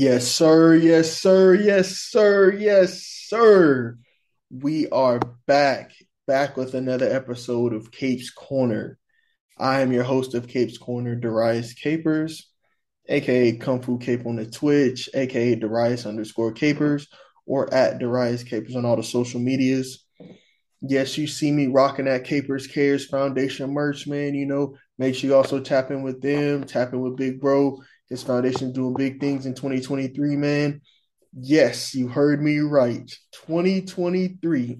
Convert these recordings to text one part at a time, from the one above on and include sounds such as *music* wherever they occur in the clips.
Yes, sir. Yes, sir. Yes, sir. Yes, sir. We are back, back with another episode of Capes Corner. I am your host of Capes Corner, Darius Capers, aka Kung Fu Cape on the Twitch, aka Darius underscore Capers, or at Darius Capers on all the social medias. Yes, you see me rocking that Capers Cares Foundation merch, man. You know, make sure you also tap in with them, tap in with Big Bro. His foundation doing big things in 2023, man. Yes, you heard me right. 2023.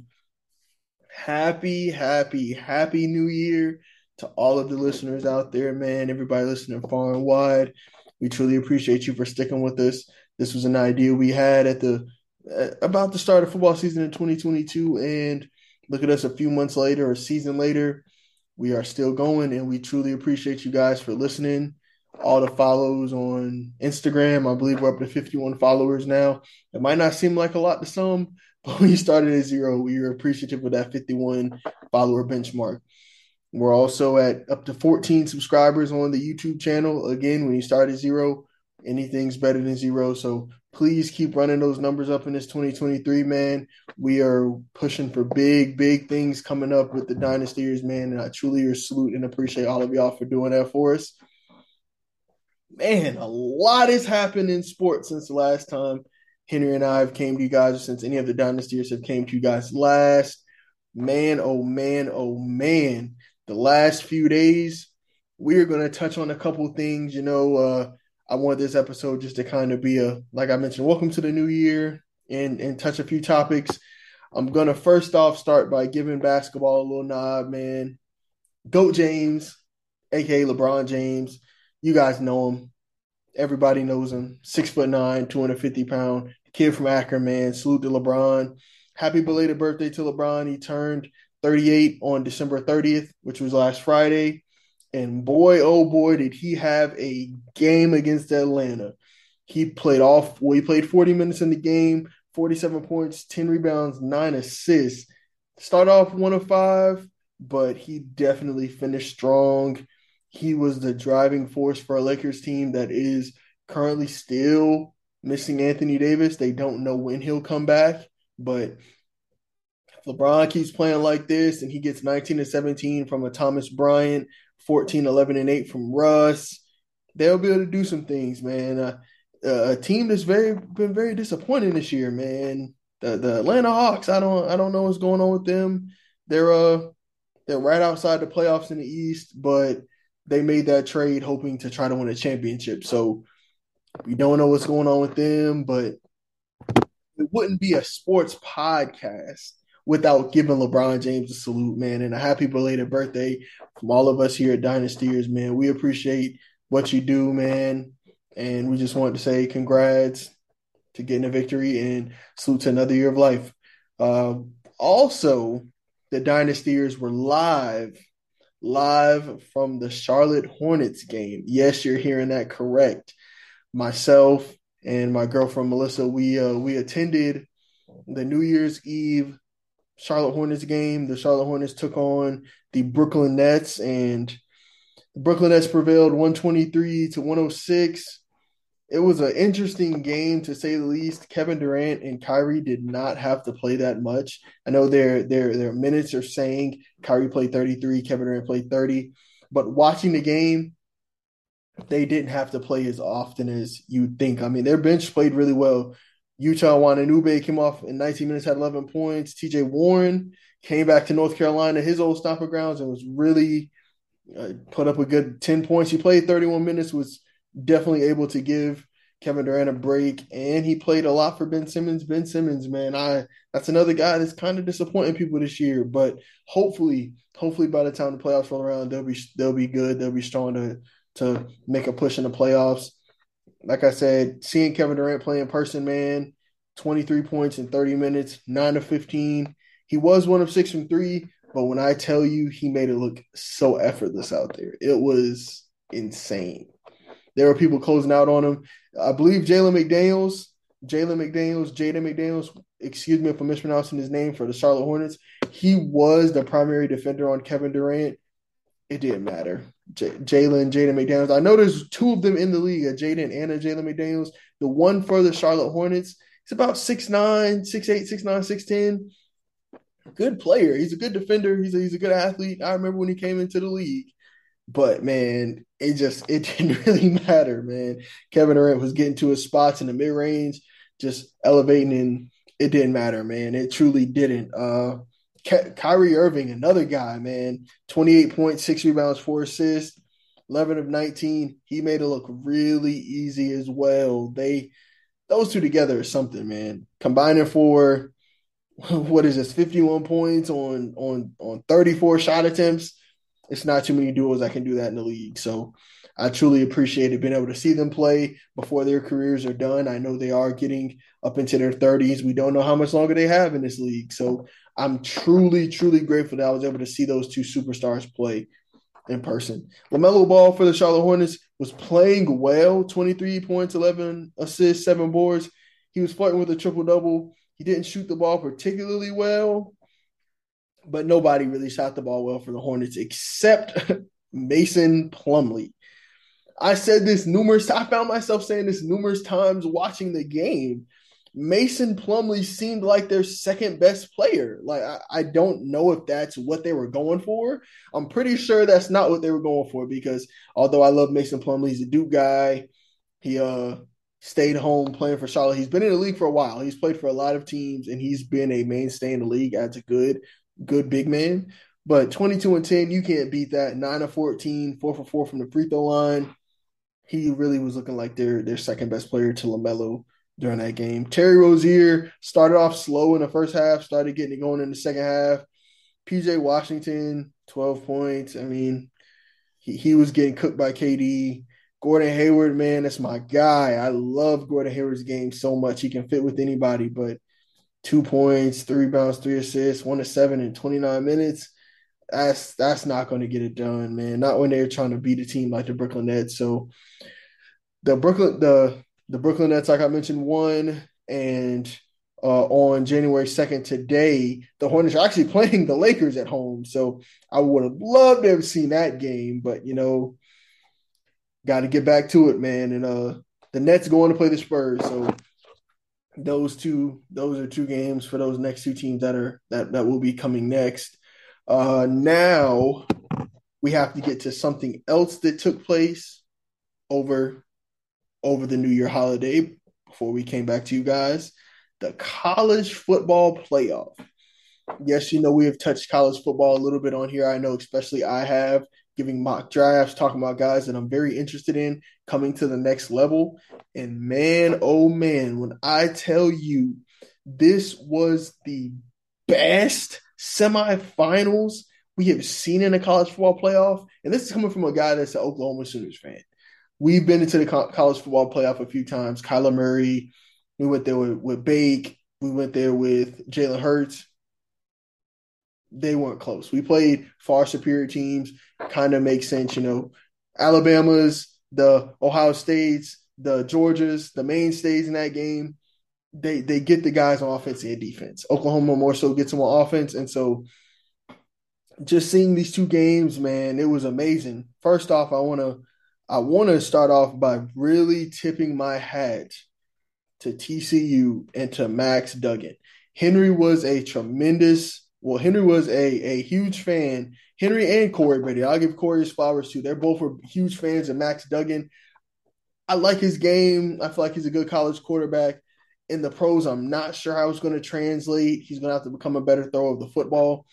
Happy, happy, happy new year to all of the listeners out there, man. Everybody listening far and wide. We truly appreciate you for sticking with us. This was an idea we had at the about the start of football season in 2022 and look at us a few months later or season later. We are still going and we truly appreciate you guys for listening all the follows on Instagram. I believe we're up to 51 followers now. It might not seem like a lot to some, *laughs* but when you started at zero, we are appreciative of that 51 follower benchmark. We're also at up to 14 subscribers on the YouTube channel. Again, when you start at zero, anything's better than zero. So please keep running those numbers up in this 2023, man. We are pushing for big, big things coming up with the Dynastyers, man. And I truly salute and appreciate all of y'all for doing that for us man, a lot has happened in sports since the last time Henry and I have came to you guys, or since any of the dynasties have came to you guys last. Man, oh man, oh man. The last few days, we're going to touch on a couple things. You know, uh, I want this episode just to kind of be a, like I mentioned, welcome to the new year and, and touch a few topics. I'm going to first off start by giving basketball a little nod, man. Goat James, aka LeBron James, you guys know him. Everybody knows him. Six foot nine, 250 pound kid from Akron, man. Salute to LeBron. Happy belated birthday to LeBron. He turned 38 on December 30th, which was last Friday. And boy, oh boy, did he have a game against Atlanta. He played off, well, he played 40 minutes in the game, 47 points, 10 rebounds, nine assists. Start off one of five, but he definitely finished strong. He was the driving force for a Lakers team that is currently still missing Anthony Davis. They don't know when he'll come back, but if LeBron keeps playing like this and he gets 19 and 17 from a Thomas Bryant, 14, 11 and 8 from Russ, they'll be able to do some things, man. Uh, uh, a team that's very been very disappointing this year, man. The the Atlanta Hawks, I don't I don't know what's going on with them. They're uh they're right outside the playoffs in the East, but they made that trade hoping to try to win a championship. So we don't know what's going on with them, but it wouldn't be a sports podcast without giving LeBron James a salute, man, and a happy belated birthday from all of us here at Dynastyers, man. We appreciate what you do, man, and we just want to say congrats to getting a victory and salute to another year of life. Uh, also, the Dynastyers were live live from the Charlotte Hornets game. Yes, you're hearing that correct. Myself and my girlfriend Melissa, we uh, we attended the New Year's Eve Charlotte Hornets game. The Charlotte Hornets took on the Brooklyn Nets, and the Brooklyn Nets prevailed 123 to 106 it was an interesting game to say the least. Kevin Durant and Kyrie did not have to play that much. I know their their their minutes are saying Kyrie played 33, Kevin Durant played 30, but watching the game, they didn't have to play as often as you'd think. I mean, their bench played really well. Yuta Watanabe came off in 19 minutes, had 11 points. TJ Warren came back to North Carolina, his old stomping grounds, and was really uh, put up a good 10 points. He played 31 minutes, was definitely able to give Kevin Durant a break, and he played a lot for Ben Simmons. Ben Simmons, man, I that's another guy that's kind of disappointing people this year. But hopefully, hopefully by the time the playoffs roll around, they'll be they'll be good. They'll be strong to to make a push in the playoffs. Like I said, seeing Kevin Durant play in person, man, 23 points in 30 minutes, 9 to 15. He was one of six from three, but when I tell you he made it look so effortless out there, it was insane. There were people closing out on him. I believe Jalen McDaniels, Jalen McDaniels, Jaden McDaniels, excuse me I'm mispronouncing his name for the Charlotte Hornets. He was the primary defender on Kevin Durant. it didn't matter. J- Jalen, Jaden McDaniels. I know there's two of them in the league, a Jaden and a Jalen McDaniels. The one for the Charlotte Hornets, he's about 6'9, 6'8, 6'9, 6'10. Good player. He's a good defender. He's a, he's a good athlete. I remember when he came into the league. But man, it just it *laughs* didn't really matter, man. Kevin Durant was getting to his spots in the mid range, just elevating, and it didn't matter, man. It truly didn't. Uh, Ky- Kyrie Irving, another guy, man, twenty eight point six rebounds, four assists, eleven of nineteen. He made it look really easy as well. They those two together is something, man. Combining for *laughs* what is this, fifty one points on on on thirty four shot attempts it's not too many duos that can do that in the league. So I truly appreciated being able to see them play before their careers are done. I know they are getting up into their 30s. We don't know how much longer they have in this league. So I'm truly, truly grateful that I was able to see those two superstars play in person. LaMelo Ball for the Charlotte Hornets was playing well 23 points, 11 assists, seven boards. He was flirting with a triple double. He didn't shoot the ball particularly well, but nobody really shot the ball well for the Hornets except Mason Plumlee. I said this numerous I found myself saying this numerous times watching the game. Mason Plumlee seemed like their second best player. Like I, I, don't know if that's what they were going for. I'm pretty sure that's not what they were going for because although I love Mason Plumlee, he's a Duke guy. He uh stayed home playing for Charlotte. He's been in the league for a while. He's played for a lot of teams and he's been a mainstay in the league as a good good big man. But 22 and 10, you can't beat that. 9 of 14, 4 for 4 from the free throw line. He really was looking like their their second best player to LaMelo during that game. Terry Rozier started off slow in the first half, started getting it going in the second half. PJ Washington, 12 points. I mean, he, he was getting cooked by KD. Gordon Hayward, man, that's my guy. I love Gordon Hayward's game so much. He can fit with anybody, but two points, three rebounds, three assists, one to seven in 29 minutes. That's that's not going to get it done, man. Not when they're trying to beat a team like the Brooklyn Nets. So the Brooklyn the the Brooklyn Nets, like I mentioned, won, and uh, on January 2nd today, the Hornets are actually *laughs* playing the Lakers at home. So I would have loved to have seen that game, but you know, got to get back to it, man. And uh, the Nets going to play the Spurs, so those two those are two games for those next two teams that are that that will be coming next. Uh, now we have to get to something else that took place over over the New Year holiday before we came back to you guys. The college football playoff. Yes, you know we have touched college football a little bit on here. I know, especially I have giving mock drafts, talking about guys that I'm very interested in coming to the next level. And man, oh man, when I tell you this was the best semifinals we have seen in a college football playoff, and this is coming from a guy that's an Oklahoma Sooners fan. We've been into the college football playoff a few times. Kyler Murray, we went there with, with Bake, we went there with Jalen Hurts they weren't close. We played far superior teams. Kind of makes sense, you know. Alabama's, the Ohio States, the Georgias, the mainstays in that game. They they get the guys on offense and defense. Oklahoma more so gets them on offense, and so just seeing these two games, man, it was amazing. First off, I want to I want to start off by really tipping my hat to TCU and to Max Duggan. Henry was a tremendous well, Henry was a, a huge fan. Henry and Corey Brady. I'll give Corey his flowers too. They're both were huge fans of Max Duggan. I like his game. I feel like he's a good college quarterback. In the pros, I'm not sure how it's going to translate. He's going to have to become a better thrower of the football.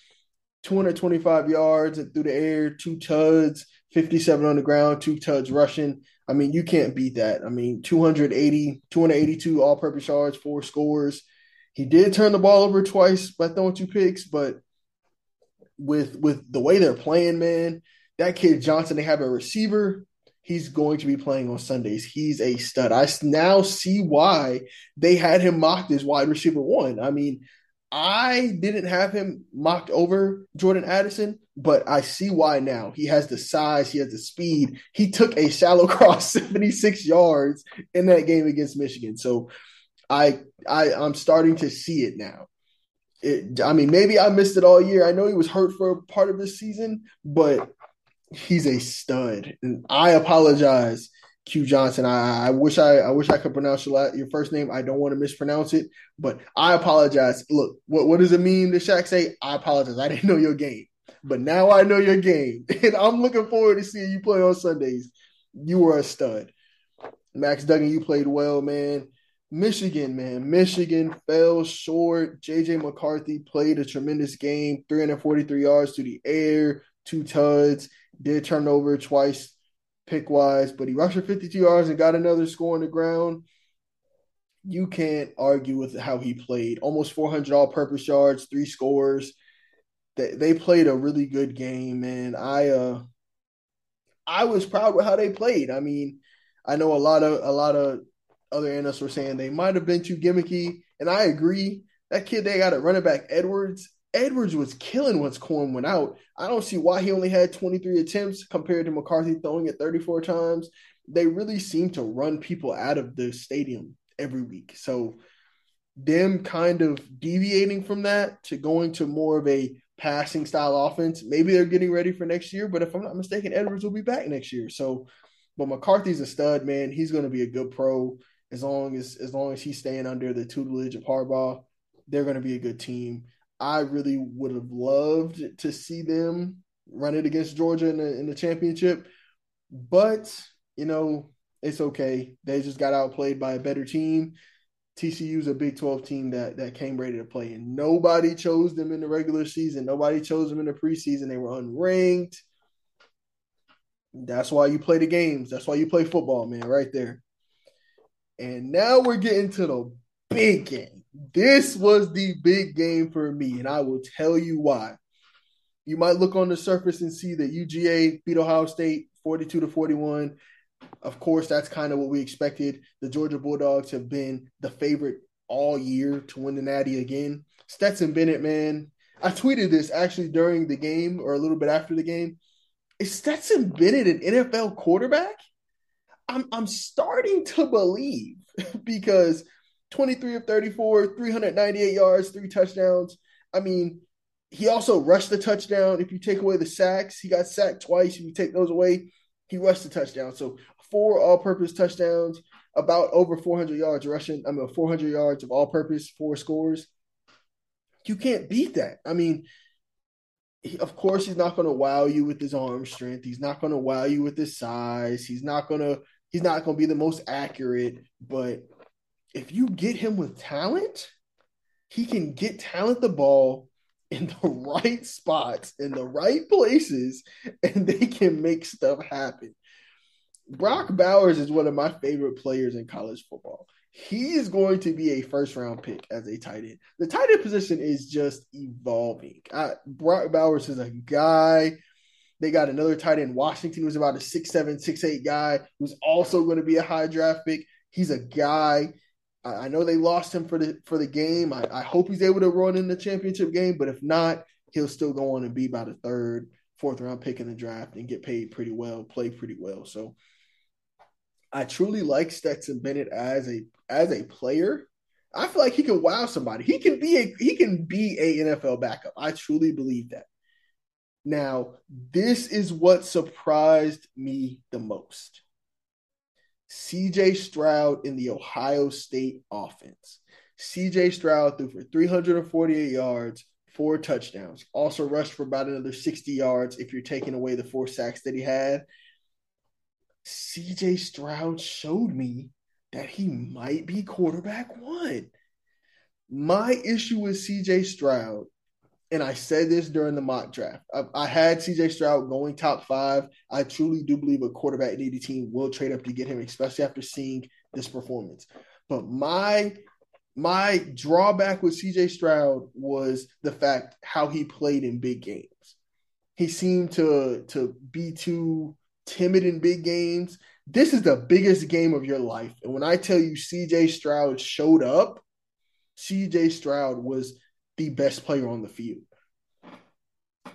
225 yards through the air, two tuds, 57 on the ground, two tuds rushing. I mean, you can't beat that. I mean, 280, 282 all purpose yards, four scores. He did turn the ball over twice by throwing two picks, but with with the way they're playing, man, that kid Johnson, they have a receiver. He's going to be playing on Sundays. He's a stud. I now see why they had him mocked as wide receiver one. I mean, I didn't have him mocked over Jordan Addison, but I see why now. He has the size, he has the speed. He took a shallow *laughs* cross 76 yards in that game against Michigan. So I I I'm starting to see it now. It, I mean, maybe I missed it all year. I know he was hurt for a part of this season, but He's a stud. And I apologize, Q Johnson. I, I wish I I wish I could pronounce your, your first name. I don't want to mispronounce it, but I apologize. Look, what, what does it mean to Shaq say? I apologize. I didn't know your game. But now I know your game. *laughs* And I'm looking forward to seeing you play on Sundays. You were a stud. Max Duggan, you played well, man. Michigan, man. Michigan fell short. JJ McCarthy played a tremendous game, 343 yards to the air, two tuds, did turn over twice pick wise, but he rushed for 52 yards and got another score on the ground. You can't argue with how he played. Almost 400 all purpose yards, three scores. They, they played a really good game, man. I uh I was proud with how they played. I mean, I know a lot of a lot of other analysts were saying they might have been too gimmicky, and I agree. That kid they got at running back Edwards. Edwards was killing once Corum went out. I don't see why he only had 23 attempts compared to McCarthy throwing it 34 times. They really seem to run people out of the stadium every week. So them kind of deviating from that to going to more of a passing style offense, maybe they're getting ready for next year. But if I'm not mistaken, Edwards will be back next year. So, but McCarthy's a stud, man. He's going to be a good pro as long as as long as he's staying under the tutelage of Harbaugh. They're going to be a good team. I really would have loved to see them run it against Georgia in the, in the championship, but you know it's okay. They just got outplayed by a better team. TCU's a Big 12 team that that came ready to play, and nobody chose them in the regular season. Nobody chose them in the preseason. They were unranked. That's why you play the games. That's why you play football, man, right there. And now we're getting to the big game. This was the big game for me, and I will tell you why. You might look on the surface and see that UGA beat Ohio State 42 to 41. Of course, that's kind of what we expected. The Georgia Bulldogs have been the favorite all year to win the Natty again. Stetson Bennett, man, I tweeted this actually during the game or a little bit after the game. Is Stetson Bennett an NFL quarterback? I'm I'm starting to believe *laughs* because 23 of 34, 398 yards, three touchdowns. I mean, he also rushed the touchdown. If you take away the sacks, he got sacked twice. If you take those away, he rushed the touchdown. So four all-purpose touchdowns, about over 400 yards rushing. I mean, 400 yards of all-purpose, four scores. You can't beat that. I mean, he, of course, he's not going to wow you with his arm strength. He's not going to wow you with his size. He's not going to. He's not going to be the most accurate, but if you get him with talent, he can get talent the ball in the *laughs* right spots, in the right places, and they can make stuff happen. Brock Bowers is one of my favorite players in college football. He is going to be a first round pick as a tight end. The tight end position is just evolving. I, Brock Bowers is a guy. They got another tight end, Washington, who's about a six seven, six eight guy, who's also going to be a high draft pick. He's a guy I, know they lost him for the for the game. I, I hope he's able to run in the championship game, but if not, he'll still go on and be about a third, fourth round pick in the draft and get paid pretty well, play pretty well. So I truly like Stetson Bennett as a as a player. I feel like he can wow somebody. He can be a he can be a NFL backup. I truly believe that. Now, this is what surprised me the most. CJ Stroud in the Ohio State offense. CJ Stroud threw for 348 yards, four touchdowns. Also rushed for about another 60 yards if you're taking away the four sacks that he had. CJ Stroud showed me that he might be quarterback one. My issue with CJ Stroud and I said this during the mock draft. I, I, had CJ Stroud going top five. I truly do believe a quarterback needy team will trade up to get him, especially after seeing this performance. But my my drawback with CJ Stroud was the fact how he played in big games. He seemed to to be too timid in big games. This is the biggest game of your life. And when I tell you CJ Stroud showed up, CJ Stroud was the best player on the field.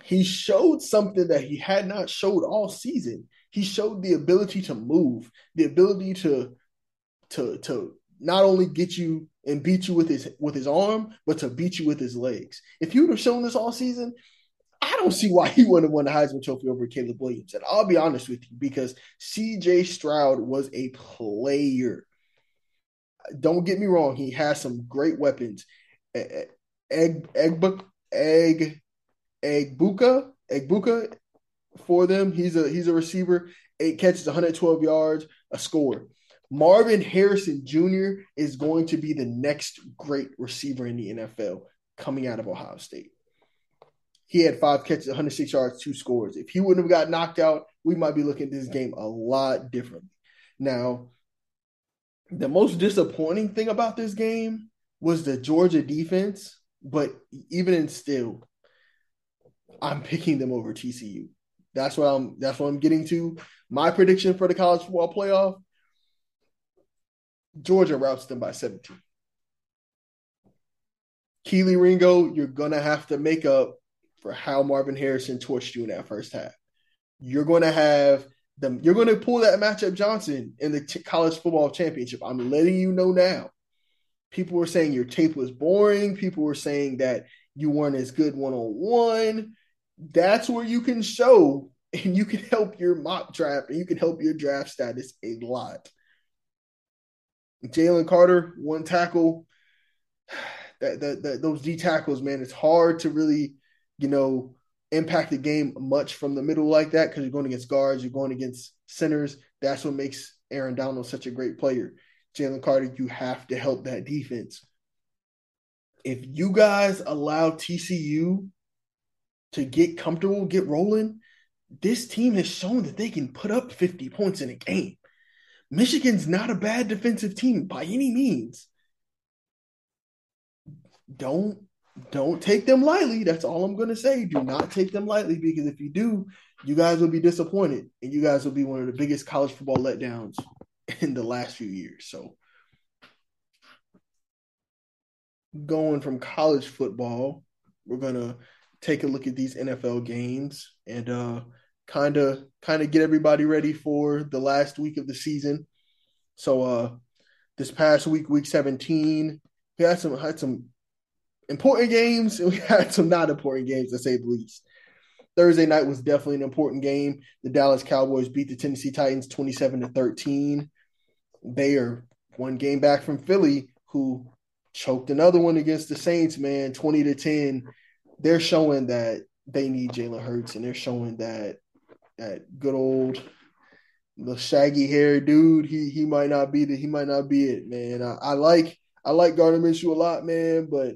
He showed something that he had not showed all season. He showed the ability to move, the ability to to to not only get you and beat you with his with his arm, but to beat you with his legs. If you would have shown this all season, I don't see why *laughs* he wouldn't have won the Heisman Trophy over Caleb Williams. And I'll be honest with you, because CJ Stroud was a player. Don't get me wrong, he has some great weapons. Egg Egg Egg Egbuka Egbuka for them. He's a he's a receiver. Eight catches, 112 yards, a score. Marvin Harrison Jr. is going to be the next great receiver in the NFL coming out of Ohio State. He had five catches, 106 yards, two scores. If he wouldn't have got knocked out, we might be looking at this game a lot differently. Now, the most disappointing thing about this game was the Georgia defense, but even in still, I'm picking them over TCU. That's what I'm that's what I'm getting to. My prediction for the college football playoff Georgia routs them by 17. Kelee Ringo, you're to have to make up for how Marvin Harrison torched you in that first half. You're to have them, you're to pull that matchup Johnson in the t- college football championship. I'm letting you know now. People were saying your tape was boring. People were saying that you weren't as good one on one. That's where you can show and you can help your mock draft and you can help your draft status a lot. Jalen Carter, one tackle. *sighs* That, that, that those D tackles, man, it's hard to really, you know, impact the game much from the middle like that because you're going against guards, you're going against centers. That's what makes Aaron Donald such a great player. Jalen Carter, you have to help that defense. If you guys allow TCU to get comfortable, get rolling, this team has shown that they can put up 50 points in a game. Michigan's not a bad defensive team by any means. Don't don't take them lightly. That's all I'm going to say. Do not take them lightly because if you do, you guys will be disappointed and you guys will be one of the biggest college football letdowns *laughs* in the last few years. So going from college football, we're to take a look at these NFL games and uh kind of kind of get everybody ready for the last week of the season. So uh this past week, week 17, we had some had some important games and we *laughs* had some not important games to say the least. Thursday night was definitely an important game. The Dallas Cowboys beat the Tennessee Titans 27 to 13. They are one game back from Philly, who choked another one against the Saints, man, 20 to 10. They're showing that they need Jalen Hurts and they're showing that that good old the shaggy hair dude. He he might not be the he might not be it, man. I, I like I like Gardner Minshew a lot, man, but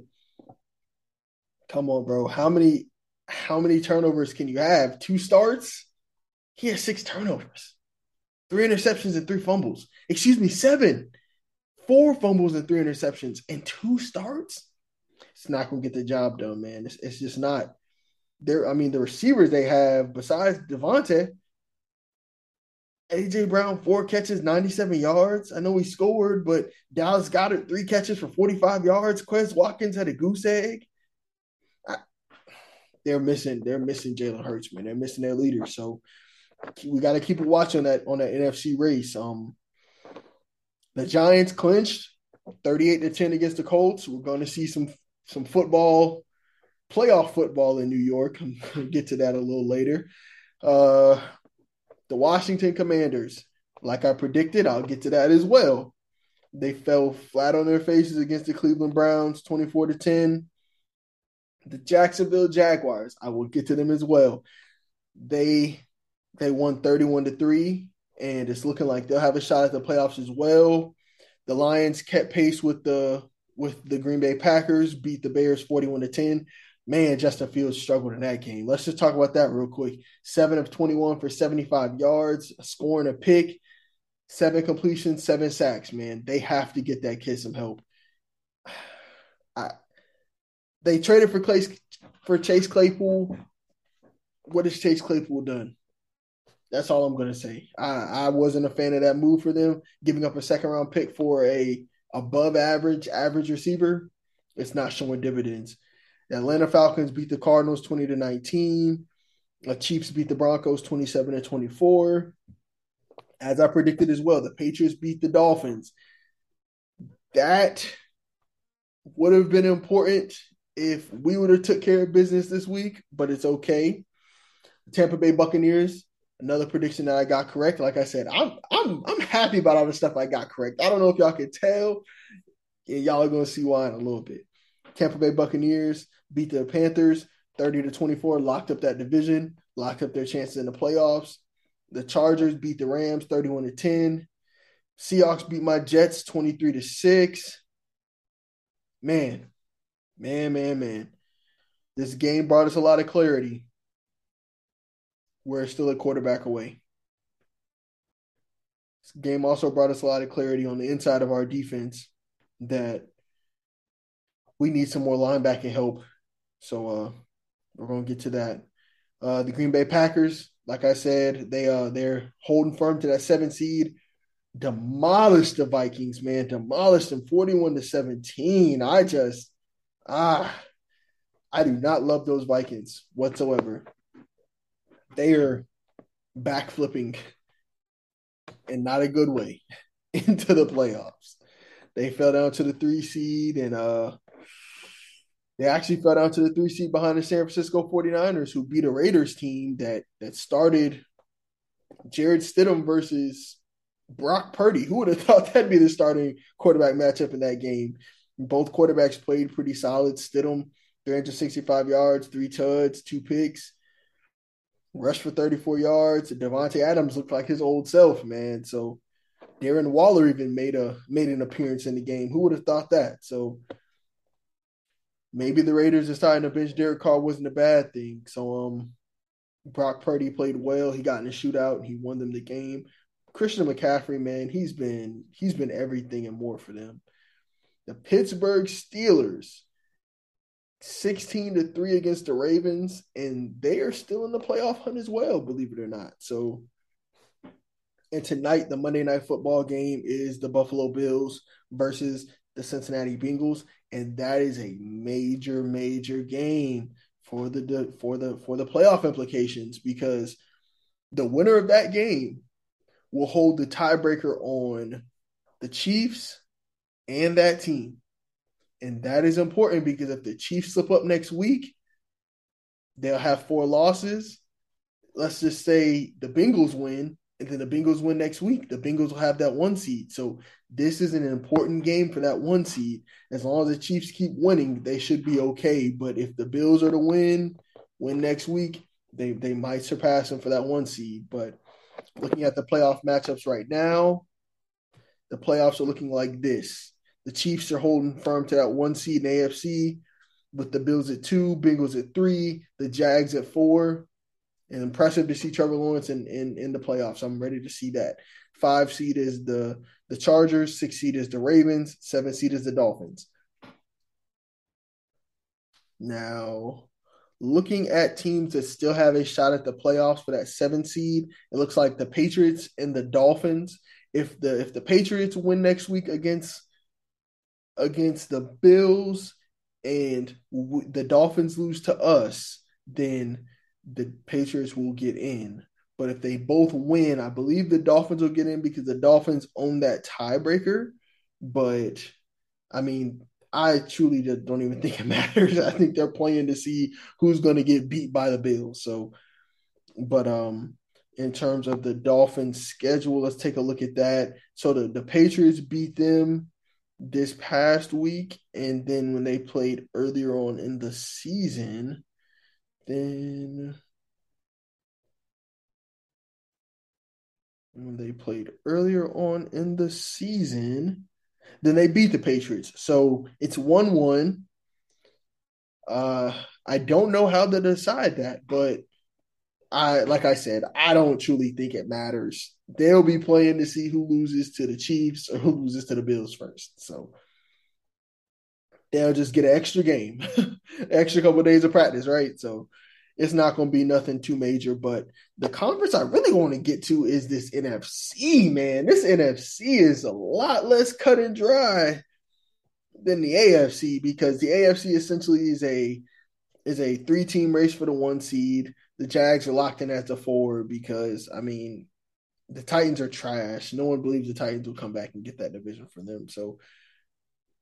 come on, bro. How many how many turnovers can you have? Two starts? He has six turnovers, three interceptions and three fumbles. Excuse me, seven, four fumbles and three interceptions and two starts. It's not gonna get the job done, man. It's, it's just not there. I mean, the receivers they have besides Davante, AJ Brown four catches, ninety seven yards. I know he scored, but Dallas Goedert three catches for forty five yards. Quez Watkins had a goose egg. I, they're missing. They're missing Jalen Hurts, man. They're missing their leader. So we got to keep a watch on that on that NFC race. Um, the Giants clinched thirty eight to ten against the Colts. We're going to see some some football playoff football in New York. Get to that a little later. Uh, the Washington Commanders, like I predicted, I'll get to that as well. They fell flat on their faces against the Cleveland Browns, 24 to 10. The Jacksonville Jaguars, I will get to them as well. They they won 31 to 3 and it's looking like they'll have a shot at the playoffs as well. The Lions kept pace with the with the Green Bay Packers, beat the Bears 41 to 10 man, Justin Fields struggled in that game. Let's just talk about that real quick. Seven of 21 for 75 yards, scoring a pick, seven completions, seven sacks, man. They have to get that kid some help. *sighs* I, they traded for Clay, for Chase Claypool. What has Chase Claypool done? That's all I'm going to say. I, I wasn't a fan of that move for them, giving up a second round pick for a above average average receiver. It's not showing dividends. The Atlanta Falcons beat the Cardinals 20 to 19. The Chiefs beat the Broncos 27 to 24. As I predicted as well, the Patriots beat the Dolphins. That would have been important if we would have took care of business this week, but it's okay. The Tampa Bay Buccaneers, another prediction that I got correct. Like I said, I'm I'm I'm happy about all the stuff I got correct. I don't know if y'all can tell, y'all are gonna see why in a little bit. Tampa Bay Buccaneers beat the Panthers 30 to 24, locked up that division, locked up their chances in the playoffs. The Chargers beat the Rams 31 to 10. Seahawks beat my Jets 23 to 6. Man, man, man, man. This game brought us a lot of clarity. We're still a quarterback away. This game also brought us a lot of clarity on the inside of our defense that we need some more linebacking help. So uh, we're gonna get to that. Uh, the Green Bay Packers, like I said, they uh they're holding firm to that seven seed. Demolished the Vikings, man. Demolished them 41 to 17. I just ah I do not love those Vikings whatsoever. They are backflipping in not a good way *laughs* into the playoffs. They fell down to the three seed and uh they actually fell down to the three seed behind the San Francisco 49ers, who beat a Raiders team that that started Jarrett Stidham versus Brock Purdy. Who would have *laughs* thought that'd be the starting quarterback matchup in that game? Both quarterbacks played pretty solid. Stidham, 365 yards, three tuds, two picks, rushed for 34 yards. Davante Adams looked like his old self, man. So Darren Waller even made a made an appearance in the game. Who would have thought that? So maybe the Raiders deciding to bench Derek Carr wasn't a bad thing. So um Brock Purdy played well. He got in a shootout and he won them the game. Christian McCaffrey, man, he's been he's been everything and more for them. The Pittsburgh Steelers, 16 to 3 against the Ravens, and they are still in the playoff hunt as well, believe it or not. So and tonight, the Monday night football game is the Buffalo Bills versus the Cincinnati Bengals and that is a major, major game for the for the for the playoff implications because the winner of that game will hold the tiebreaker on the Chiefs and that team. And that is important because if the Chiefs slip up next week, they'll have four losses. Let's just say the Bengals win, and then the Bengals win next week. The Bengals will have that one seed. So this is an important game for that one seed. As long as the Chiefs keep winning, they should be okay. But if the Bills are to win, win next week, they they might surpass them for that one seed. But looking at the playoff matchups right now, the playoffs are looking like this. The Chiefs are holding firm to that one seed in AFC, with the Bills at two, Bengals at three, the Jags at four, and impressive to see Trevor Lawrence in, in, in the playoffs. I'm ready to see that. Five seed is the the Chargers, six seed is the Ravens, seven seed is the Dolphins. Now, looking at teams that still have a shot at the playoffs for that seven seed, it looks like the Patriots and the Dolphins. If the if the Patriots win next week against against the Bills and w- the Dolphins lose to us, then the Patriots will get in. But if they both win, I believe the Dolphins will get in because the Dolphins own that tiebreaker. But I mean, I truly just don't even *laughs* think it matters. I think they're playing to see who's going to get beat by the Bills. So, but um, in terms of the Dolphins' schedule, let's take a look at that. So the the Patriots beat them this past week, and then when they played earlier on in the season, then when they played earlier on in the season, then they beat the Patriots. So it's 1 1. Uh, I don't know how to decide that, but I like I said, I don't truly think it matters. They'll be playing to see who loses to the Chiefs or who loses to the Bills first. So they'll just get an extra game, *laughs* extra couple of days of practice, right? So it's not going to be nothing too major. But the conference I really want to get to is this NFC, man. This NFC is a lot less cut and dry than the AFC because the AFC essentially is a is a three team race for the one seed. The Jags are locked in as the four because I mean the Titans are trash. No one believes the Titans will come back and get that division for them. So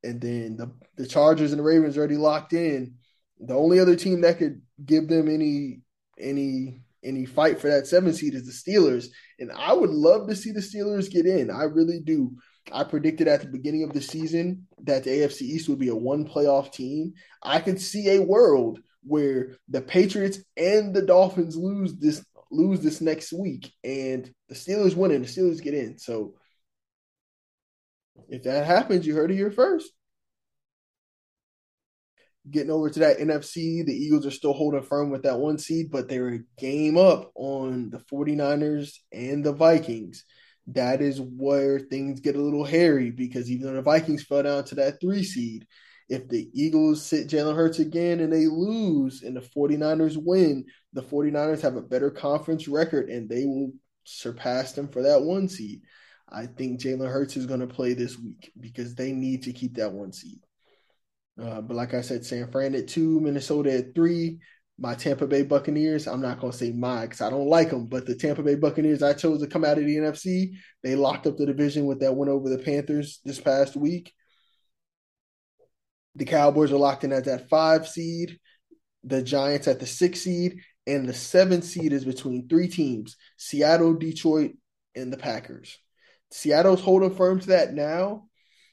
and then the the Chargers and the Ravens already locked in. The only other team that could give them any any any fight for that seven seed is the Steelers, and I would love to see the Steelers get in. I really do. I predicted at the beginning of the season that the AFC East would be a one playoff team. I could see a world where the Patriots and the Dolphins lose this lose this next week, and the Steelers win and the Steelers get in. So if that happens, you heard it here first. Getting over to that NFC, the Eagles are still holding firm with that one seed, but they're a game up on the 49ers and the Vikings. That is where things get a little hairy because even though the Vikings fell down to that three seed, if the Eagles sit Jalen Hurts again and they lose and the 49ers win, the 49ers have a better conference record and they will surpass them for that one seed. I think Jalen Hurts is going to play this week because they need to keep that one seed. Uh, but like I said, San Fran at two, Minnesota at three. My Tampa Bay Buccaneers, I'm not going to say my because I don't like them, but the Tampa Bay Buccaneers I chose to come out of the NFC. They locked up the division with that win over the Panthers this past week. The Cowboys are locked in at that five seed, the Giants at the six seed, and the seven seed is between three teams Seattle, Detroit, and the Packers. Seattle's holding firm to that now,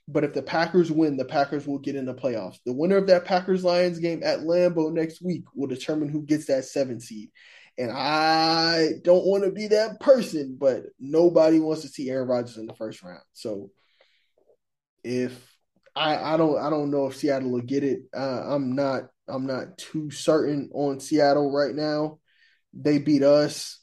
but if the Packers win, the Packers will get in the playoffs. The winner of that Packers Lions game at Lambeau next week will determine who gets that seven seed. And I don't want to be that person, but nobody wants to see Aaron Rodgers in the first round. So if I, I don't I don't know if Seattle will get it. Uh, I'm not I'm not too certain on Seattle right now. They beat us,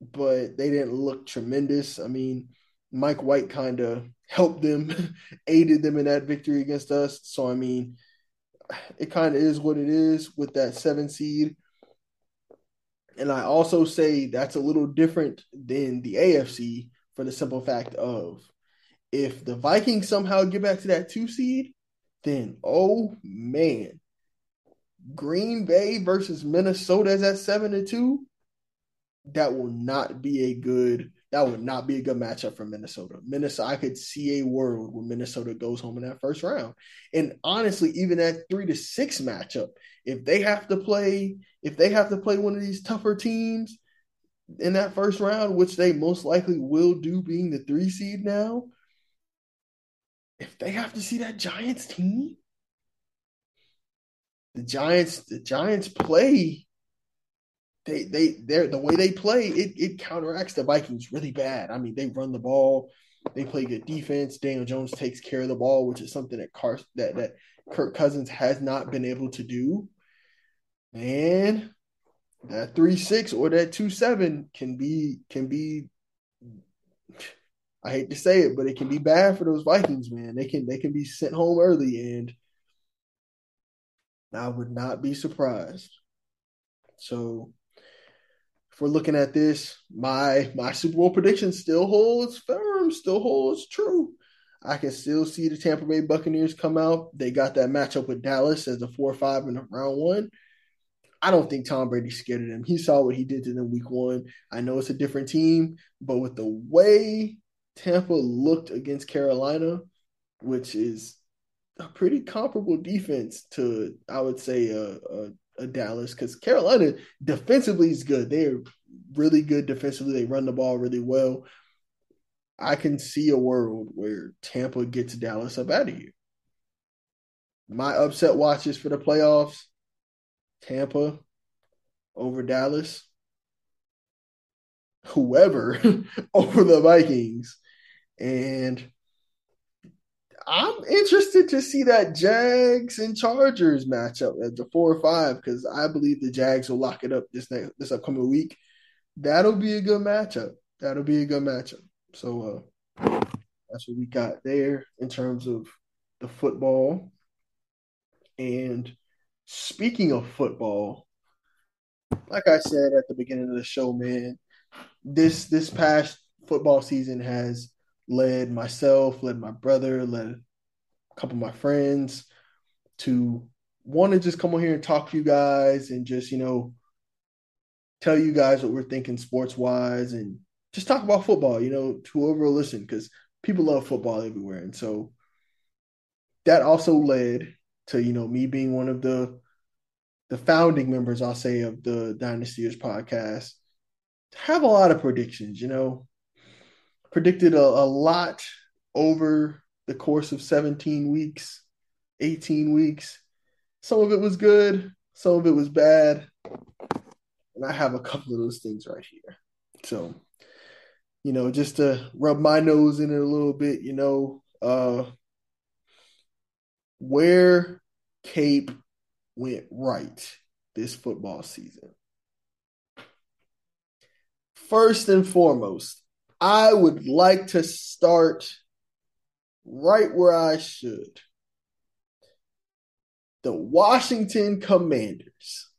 but they didn't look tremendous. I mean, Mike White kind of helped them, *laughs* aided them in that victory against us. So I mean, it kind of is what it is with that seven seed. And I also say that's a little different than the AFC for the simple fact of if the Vikings somehow get back to that two seed, then oh man, Green Bay versus Minnesota is at seven to two. That will not be a good that would not be a good matchup for Minnesota. Minnesota, I could see a world where Minnesota goes home in that first round. And honestly, even that three to six matchup, if they have to play, if they have to play one of these tougher teams in that first round, which they most likely will do, being the three seed now, if they have to see that Giants team, the Giants, the Giants play they they they're the way they play it it counteracts the Vikings really bad. I mean, they run the ball, they play good defense. Daniel Jones takes care of the ball, which is something that Car- that that Kirk Cousins has not been able to do. And that three six or that two seven can be can be. I hate to say it, but it can be bad for those Vikings, man. They can they can be sent home early, and I would not be surprised. So if we're looking at this, my my Super Bowl prediction still holds firm, still holds true. I can still see the Tampa Bay Buccaneers come out. They got that matchup with Dallas as a four or five in round one. I don't think Tom Brady's scared of them. He saw what he did to them week one. I know it's a different team, but with the way Tampa looked against Carolina, which is a pretty comparable defense to, I would say, a, a a Dallas because Carolina defensively is good. They're really good defensively. They run the ball really well. I can see a world where Tampa gets Dallas up out of here. My upset watches for the playoffs Tampa over Dallas, whoever *laughs* over the Vikings. And I'm interested to see that Jags and Chargers matchup at the four or five because I believe the Jags will lock it up this next this upcoming week. That'll be a good matchup. That'll be a good matchup. So uh, that's what we got there in terms of the football. And speaking of football, like I said at the beginning of the show, man, this this past football season has led myself, led my brother, led a couple of my friends to want to just come on here and talk to you guys and just, you know, tell you guys what we're thinking sports wise and just talk about football, you know, to whoever will listen, because people love football everywhere. And so that also led to you know me being one of the the founding members, I'll say, of the Dynastyers podcast. Have a lot of predictions, you know, predicted a, a lot over the course of 17 weeks, 18 weeks. Some of it was good, some of it was bad. And I have a couple of those things right here. So, you know, just to rub my nose in it a little bit, you know, uh, where Cape went right this football season. First and foremost, I would like to start right where I should. The Washington Commanders,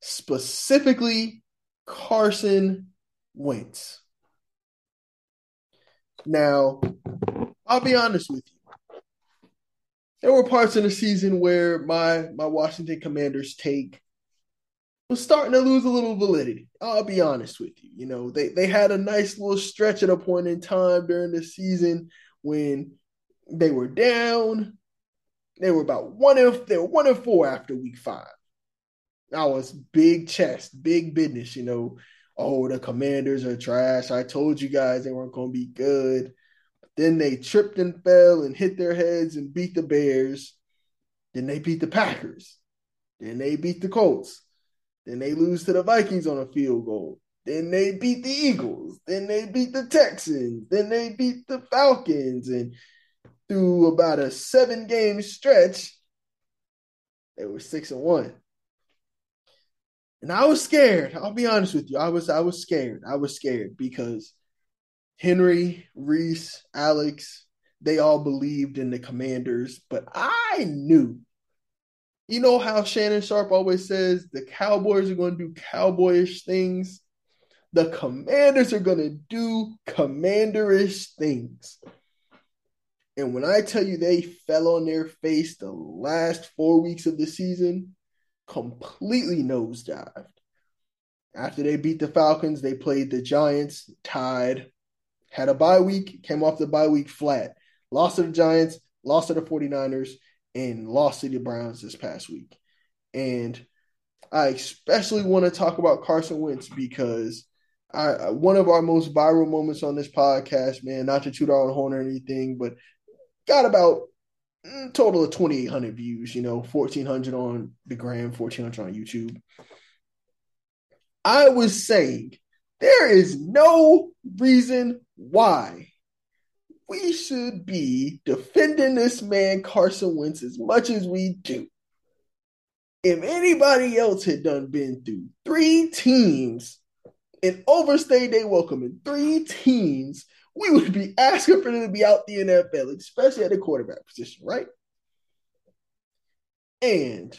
specifically Carson Wentz. Now, I'll be honest with you there were parts in the season where my my Washington Commanders take was starting to lose a little validity. I'll be honest with you. You know, they they had a nice little stretch at a point in time during the season when they were down. They were about one of they were one and four after week five. That was big chest, big business, you know. Oh, the commanders are trash. I told you guys they weren't gonna be good. Then they tripped and fell and hit their heads and beat the Bears. Then they beat the Packers. Then they beat the Colts. Then they lose to the Vikings on a field goal. Then they beat the Eagles. Then they beat the Texans. Then they beat the Falcons. And through about a seven game stretch, they were six and one. And I was scared. I'll be honest with you. I was I was scared. I was scared because Henry, Reese, Alex, they all believed in the commanders, but I knew. You know how Shannon Sharpe always says the Cowboys are going to do cowboyish things? The commanders are going to do commanderish things. And when I tell you they fell on their face the last four weeks of the season, completely nosedived. After they beat the Falcons, they played the Giants, tied had a bye week, came off the bye week flat, lost to the Giants, lost to the 49ers, and lost the Browns this past week. And I especially want to talk about Carson Wentz because I one of our most viral moments on this podcast, man, not to toot our horn or anything, but got about mm, total of 2,800 views, you know, 1,400 on the gram, 1,400 on YouTube. I was saying there is no reason why we should be defending this man Carson Wentz as much as we do. If anybody else had done been through three teams and overstayed their welcome in three teams, we would be asking for them to be out the NFL, especially at the quarterback position, right? And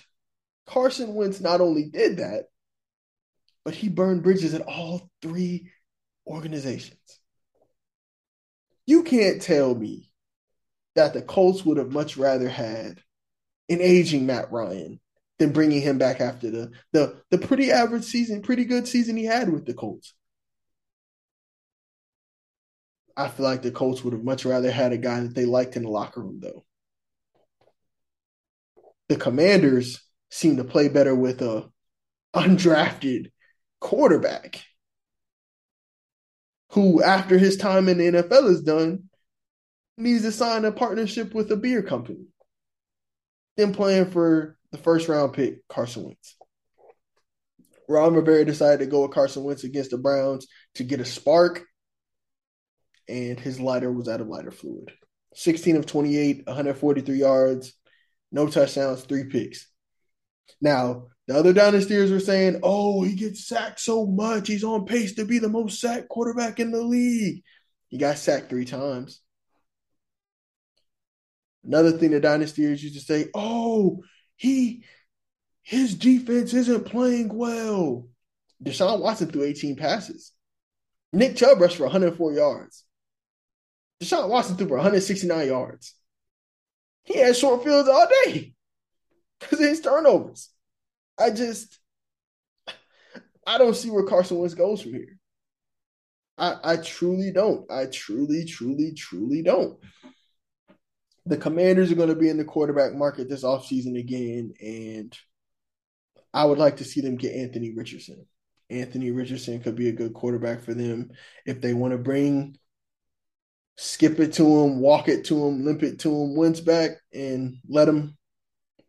Carson Wentz not only did that, but he burned bridges at all three organizations. You can't tell me that the Colts would have much rather had an aging Matt Ryan than bringing him back after the the the pretty average season, pretty good season he had with the Colts. I feel like the Colts would have much rather had a guy that they liked in the locker room, though. The Commanders seem to play better with a undrafted quarterback who, after his time in the NFL is done, needs to sign a partnership with a beer company. Then playing for the first round pick, Carson Wentz. Ron Rivera decided to go with Carson Wentz against the Browns to get a spark, and his lighter was out of lighter fluid. 16 of 28, 143 yards, no touchdowns, three picks. Now, the other dynastyers were saying, oh, he gets sacked so much. He's on pace to be the most sacked quarterback in the league. He got sacked three times. Another thing the dynastyers used to say, oh, he his defense isn't playing well. Deshaun Watson threw 18 passes. Nick Chubb rushed for 104 yards. Deshaun Watson threw for 169 yards. He had short fields all day *laughs* because of his turnovers. I just I don't see where Carson Wentz goes from here. I, I truly don't. I truly, truly, truly don't. the Commanders are going to be in the quarterback market this offseason again, and I would like to see them get Anthony Richardson. Anthony Richardson could be a good quarterback for them if they want to bring skip it to him, walk it to him, limp it to him, Wentz back, and let him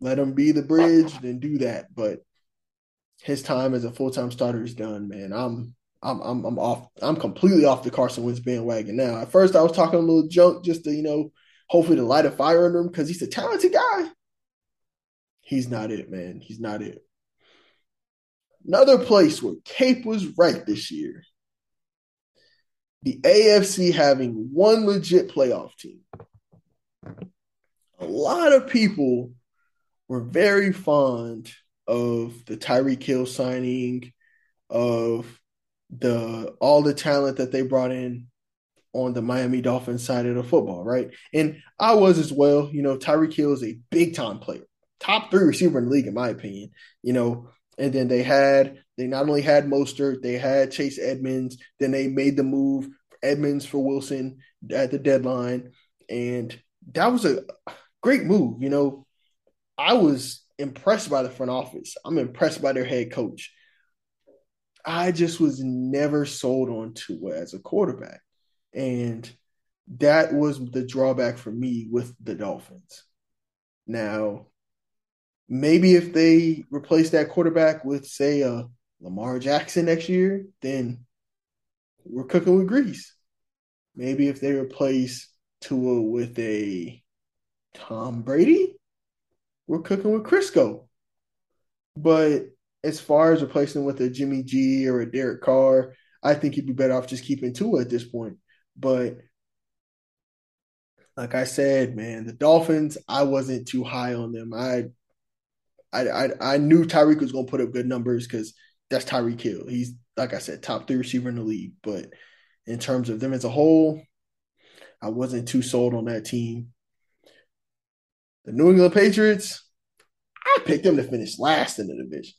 let him be the bridge. Then do that. But his time as a full time starter is done, man. I'm I'm I'm I'm off. I'm completely off the Carson Wentz bandwagon now. At first, I was talking a little junk just to you know, hopefully to light a fire under him because he's a talented guy. He's not it, man. He's not it. Another place where Cape was right this year. The AFC having one legit playoff team. A lot of people were very fond of the Tyreek Hill signing, of the all the talent that they brought in on the Miami Dolphins side of the football, right? And I was as well. You know, Tyreek Hill is a big time player, top three receiver in the league, in my opinion. You know, and then they had they not only had Mostert, they had Chase Edmonds. Then they made the move Edmonds for Wilson at the deadline, and that was a great move. You know, I was impressed by the front office. I'm impressed by their head coach. I just was never sold on Tua as a quarterback. And that was the drawback for me with the Dolphins. Now, maybe if they replace that quarterback with, say, a Lamar Jackson next year, then we're cooking with grease. Maybe if they replace Tua with a Tom Brady, we're cooking with Crisco. But as far as replacing with a Jimmy G or a Derek Carr, I think you'd be better off just keeping Tua at this point. But like I said, man, the Dolphins, I wasn't too high on them. I I I, I knew Tyreek was gonna put up good numbers because that's Tyreek Hill. He's like I said, top three receiver in the league. But in terms of them as a whole, I wasn't too sold on that team. The New England Patriots, I picked them to finish last in the division.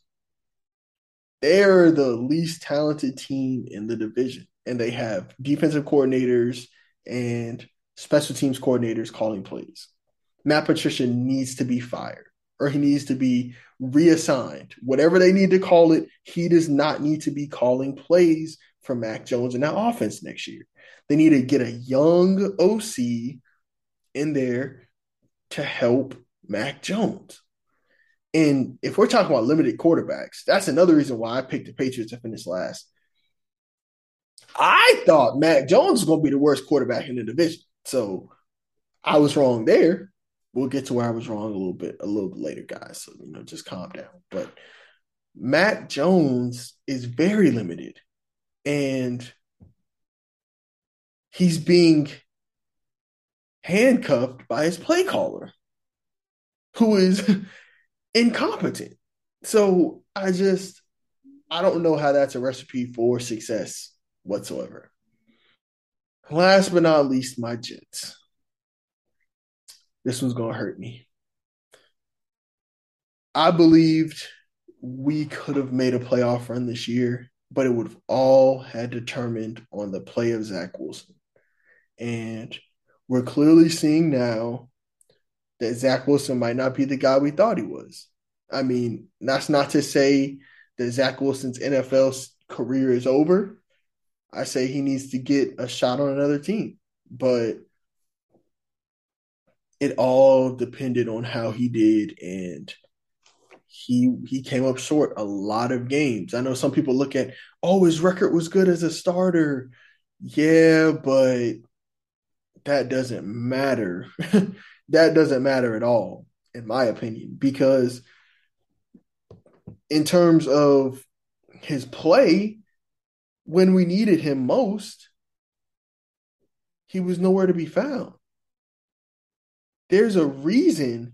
They're the least talented team in the division, and they have defensive coordinators and special teams coordinators calling plays. Matt Patricia needs to be fired or he needs to be reassigned. Whatever they need to call it, he does not need to be calling plays for Mac Jones in that offense next year. They need to get a young OC in there to help Mac Jones. And if we're talking about limited quarterbacks, that's another reason why I picked the Patriots to finish last. I thought Mac Jones was going to be the worst quarterback in the division. So I was wrong there. We'll get to where I was wrong a little bit, a little bit later, guys. So, you know, just calm down. But Mac Jones is very limited. And he's being handcuffed by his play caller, who is *laughs* incompetent. So I just, I don't know how that's a recipe for success whatsoever. Last but not least, my Jets. This one's going to hurt me. I believed we could have made a playoff run this year, but it would have all had determined on the play of Zach Wilson. And we're clearly seeing now that Zach Wilson might not be the guy we thought he was. I mean, that's not to say that Zach Wilson's NFL career is over. I say he needs to get a shot on another team, but it all depended on how he did and he he came up short a lot of games. I know some people look at, oh, his record was good as a starter. Yeah, but that doesn't matter. *laughs* that doesn't matter at all, in my opinion, because in terms of his play, when we needed him most, he was nowhere to be found. There's a reason,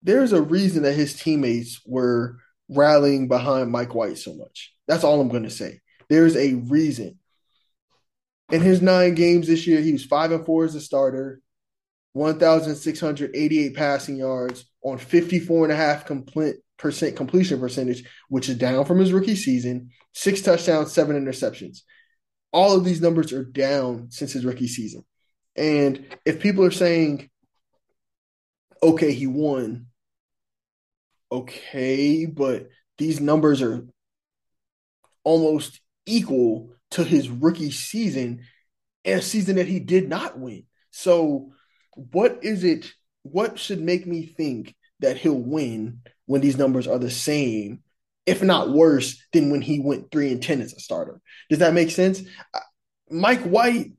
there's a reason that his teammates were rallying behind Mike White so much. That's all I'm going to say. There's a reason. In his nine games this year, he was five and four as a starter, 1,688 passing yards on 54.5 complete percent completion percentage, which is down from his rookie season, six touchdowns, seven interceptions. All of these numbers are down since his rookie season. And if people are saying okay, he won. Okay, but these numbers are almost equal to his rookie season and a season that he did not win. So, what is it? What should make me think that he'll win when these numbers are the same, if not worse, than when he went three and ten as a starter? Does that make sense? Mike White.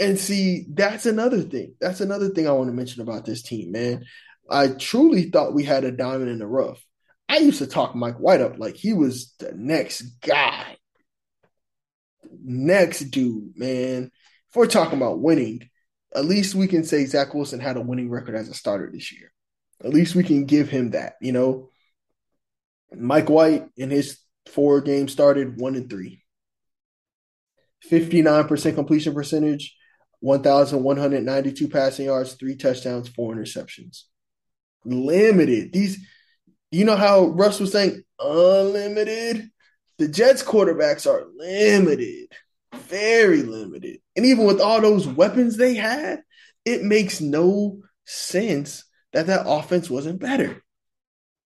And see, that's another thing. That's another thing I want to mention about this team, man. I truly thought we had a diamond in the rough. I used to talk Mike White up like he was the next guy. Next dude, man. If we're talking about winning, at least we can say Zach Wilson had a winning record as a starter this year. At least we can give him that, you know. Mike White in his four games started one and three. 59% completion percentage, 1,192 passing yards, three touchdowns, four interceptions. Limited. These, you know how Russ was saying unlimited? The Jets quarterbacks are limited, very limited. And even with all those weapons they had, it makes no sense that that offense wasn't better.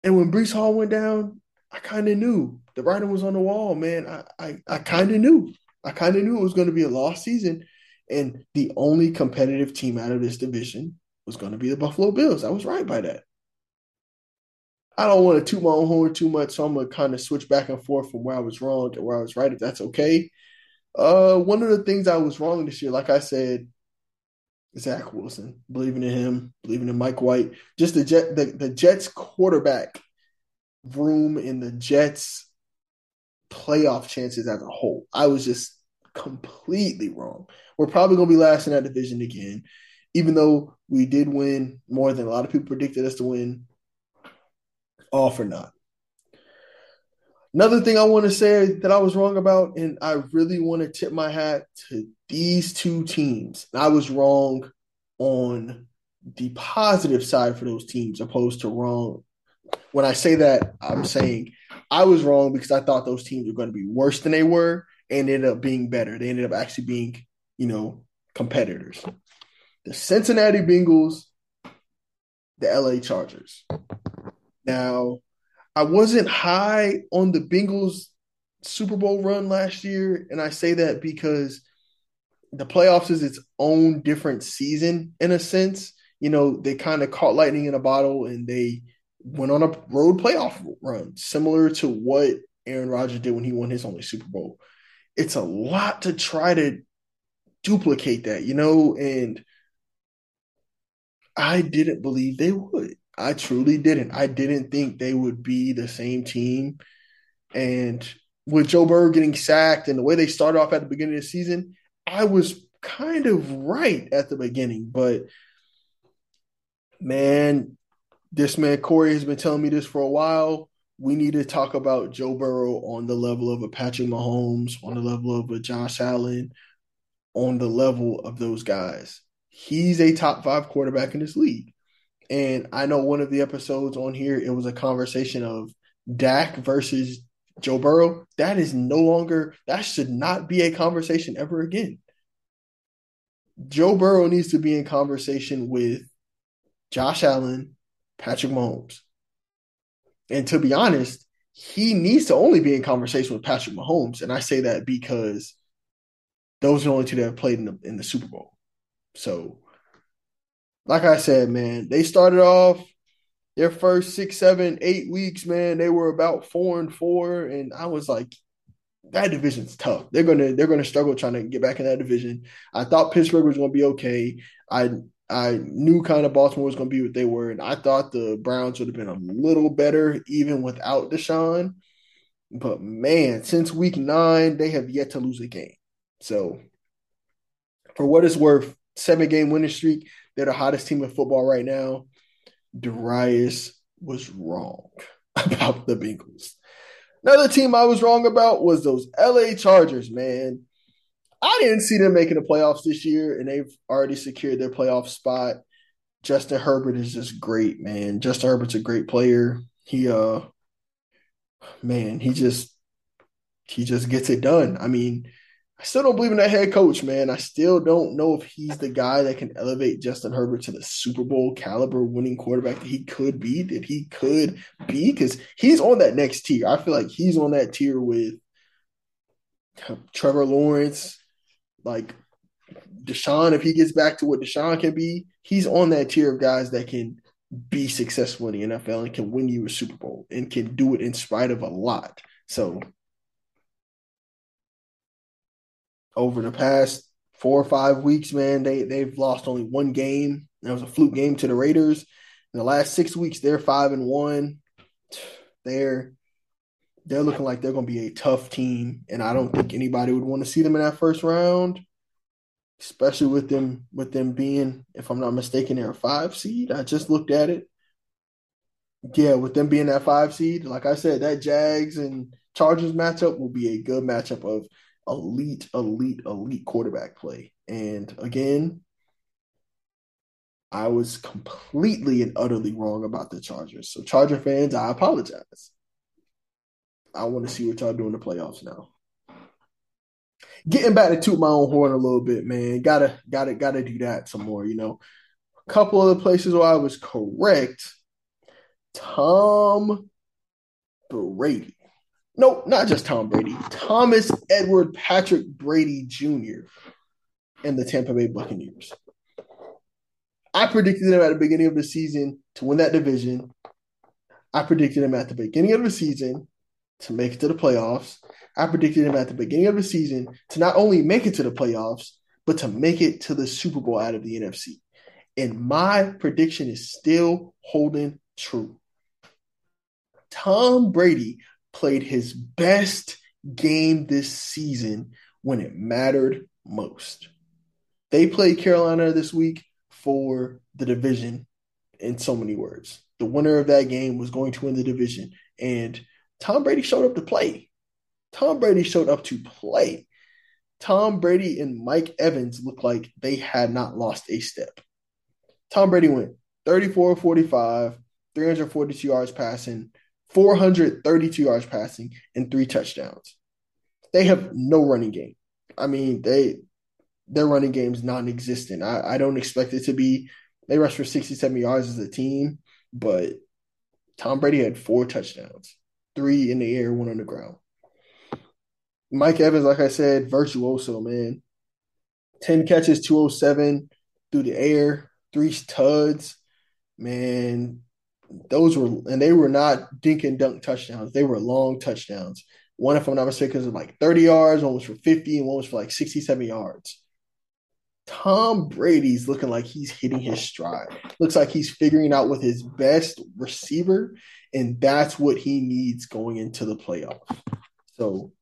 And when Breece Hall went down, I kind of knew the writing was on the wall, man. I I, I kind of knew. I kind of knew it was going to be a lost season, and the only competitive team out of this division was going to be the Buffalo Bills. I was right by that. I don't want to toot my own horn too much, so I'm gonna kind of switch back and forth from where I was wrong to where I was right, if that's okay. Uh, one of the things I was wrong this year, like I said, Zach Wilson, believing in him, believing in Mike White, just the Jet, the, the Jets quarterback room in the Jets playoff chances as a whole. I was just completely wrong. We're probably to be last in that division again, even though we did win more than a lot of people predicted us to win. All or not. Another thing I want to say that I was wrong about, and I really want to tip my hat to these two teams. I was wrong on the positive side for those teams, opposed to wrong. When I say that, I'm saying I was wrong because I thought those teams were going to be worse than they were and ended up being better. They ended up actually being, you know, competitors. The Cincinnati Bengals, the LA Chargers. Now, I wasn't high on the Bengals Super Bowl run last year, and I say that because the playoffs is its own different season in a sense. You know, they kind of caught lightning in a bottle and they went on a road playoff run, similar to what Aaron Rodgers did when he won his only Super Bowl. It's a lot to try to duplicate that, you know, and I didn't believe they would. I truly didn't. I didn't think they would be the same team. And with Joe Burrow getting sacked and the way they started off at the beginning of the season, I was kind of right at the beginning. But man, this man Corey has been telling me this for a while. We need to talk about Joe Burrow on the level of a Patrick Mahomes, on the level of a Josh Allen, on the level of those guys. He's a top five quarterback in this league. And I know one of the episodes on here, it was a conversation of Dak versus Joe Burrow. That is no longer, that should not be a conversation ever again. Joe Burrow needs to be in conversation with Josh Allen, Patrick Mahomes. And to be honest, he needs to only be in conversation with Patrick Mahomes. And I say that because those are the only two that have played in the, in the Super Bowl. So, like I said, man, they started off their first six, seven, eight weeks, man. They were about four and four. And I was like, that division's tough. They're gonna they're gonna struggle trying to get back in that division. I thought Pittsburgh was gonna be okay. I I knew kind of Baltimore was to be what they were, and I thought the Browns would have been a little better even without Deshaun. But man, since week nine, they have yet to lose a game. So, for what it's worth, seven game winning streak. They're the hottest team in football right now. Darius was wrong *laughs* about the Bengals. Another team I was wrong about was those LA Chargers, man. I didn't see them making the playoffs this year, and they've already secured their playoff spot. Justin Herbert is just great, man. Justin Herbert's a great player. He uh man, he just he just gets it done. I mean, I still don't believe in that head coach, man. I still don't know if he's the guy that can elevate Justin Herbert to the Super Bowl caliber winning quarterback that he could be, that he could be, because he's on that next tier. I feel like he's on that tier with Trevor Lawrence, like Deshaun, if he gets back to what Deshaun can be, he's on that tier of guys that can be successful in the NFL and can win you a Super Bowl and can do it in spite of a lot. So over the past four or five weeks, man, they they've lost only one game. That was a fluke game to the Raiders. In the last six weeks, they're five and one. They're they're looking like they're going to be a tough team, and I don't think anybody would want to see them in that first round, especially with them with them being, if I'm not mistaken, they're a five seed. I just looked at it. Yeah, with them being that five seed, like I said, that Jags and Chargers matchup will be a good matchup of elite, elite, elite quarterback play. And again, I was completely and utterly wrong about the Chargers. So, Charger fans, I apologize. I want to see what y'all do in the playoffs now. Getting back to toot my own horn a little bit, man. Gotta, gotta, gotta do that some more. You know, a couple of the places where I was correct. Tom Brady no, not just Tom Brady, Thomas Edward Patrick Brady Jr. and the Tampa Bay Buccaneers. I predicted them at the beginning of the season to win that division. I predicted them at the beginning of the season to make it to the playoffs. I predicted them at the beginning of the season to not only make it to the playoffs, but to make it to the Super Bowl out of the NFC. And my prediction is still holding true. Tom Brady played his best game this season when it mattered most. They played Carolina this week for the division in so many words. The winner of that game was going to win the division. And Tom Brady showed up to play. Tom Brady showed up to play. Tom Brady and Mike Evans looked like they had not lost a step. Tom Brady went 34 45, 342 yards passing, 432 yards passing, and three touchdowns. They have no running game. I mean, they their running game is non-existent. I, I don't expect it to be. They rushed for 67 yards as a team, but Tom Brady had four touchdowns, three in the air, one on the ground. Mike Evans, like I said, virtuoso, man. 10 catches, 207 through the air, three tuds. Man, those were and they were not dink and dunk touchdowns. They were long touchdowns. One, if I'm not mistaken, was like 30 yards, one was for 50, and one was for like 67 yards. Tom Brady's looking like he's hitting his stride. Looks like he's figuring out with his best receiver, and that's what he needs going into the playoffs. So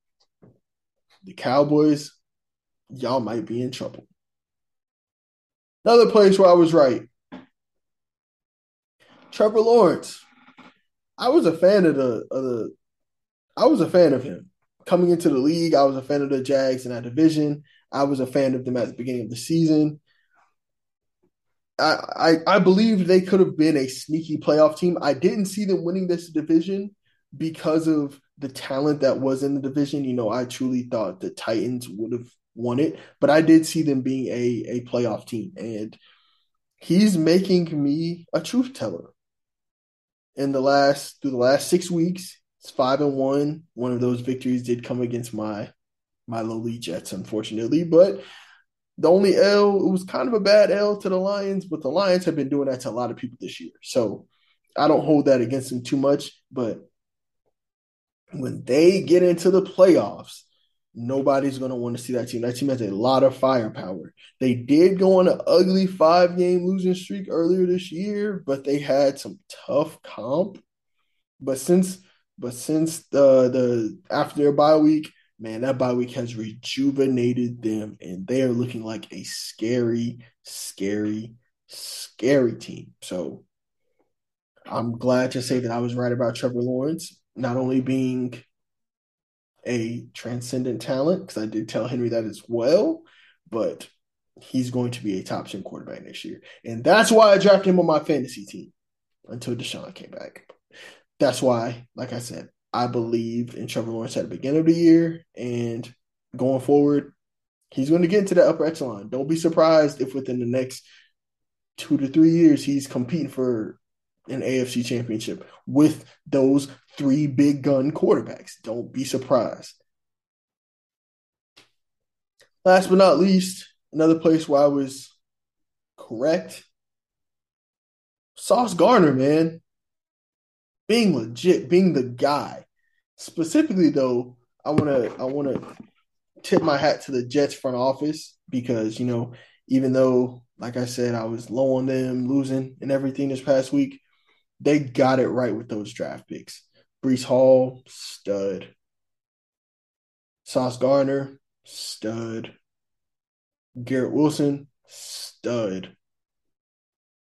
the Cowboys, y'all might be in trouble. Another place where I was right. Trevor Lawrence. I was a fan of the of the I was a fan of him. Coming into the league, I was a fan of the Jags in that division. I was a fan of them at the beginning of the season. I, I, I believe they could have been a sneaky playoff team. I didn't see them winning this division because of the talent that was in the division. You know, I truly thought the Titans would have won it, but I did see them being a, a playoff team. And he's making me a truth teller in the last through the last six weeks. It's five and one. One of those victories did come against my my lowly Jets, unfortunately, but the only L it was kind of a bad L to the Lions, but the Lions have been doing that to a lot of people this year. So I don't hold that against them too much, but when they get into the playoffs, nobody's going to want to see that team. That team has a lot of firepower. They did go on an ugly five game losing streak earlier this year, but they had some tough comp. But since but since the the after their bye week, man, that bye week has rejuvenated them, and they are looking like a scary, scary, scary team. So I'm glad to say that I was right about Trevor Lawrence, not only being a transcendent talent because I did tell Henry that as well, but he's going to be a top 10 quarterback next year. And that's why I drafted him on my fantasy team until Deshaun came back. That's why, like I said, I believed in Trevor Lawrence at the beginning of the year and going forward, He's going to get into the upper echelon. Don't be surprised if within the next two to three years he's competing for an AFC championship with those three big gun quarterbacks. Don't be surprised. Last but not least, another place where I was correct. Sauce Gardner, man. Being legit, being the guy. Specifically though, I wanna I wanna tip my hat to the Jets front office because, you know, even though, like I said, I was low on them losing and everything this past week, they got it right with those draft picks. Breece Hall, stud. Sauce Gardner, stud. Garrett Wilson, stud.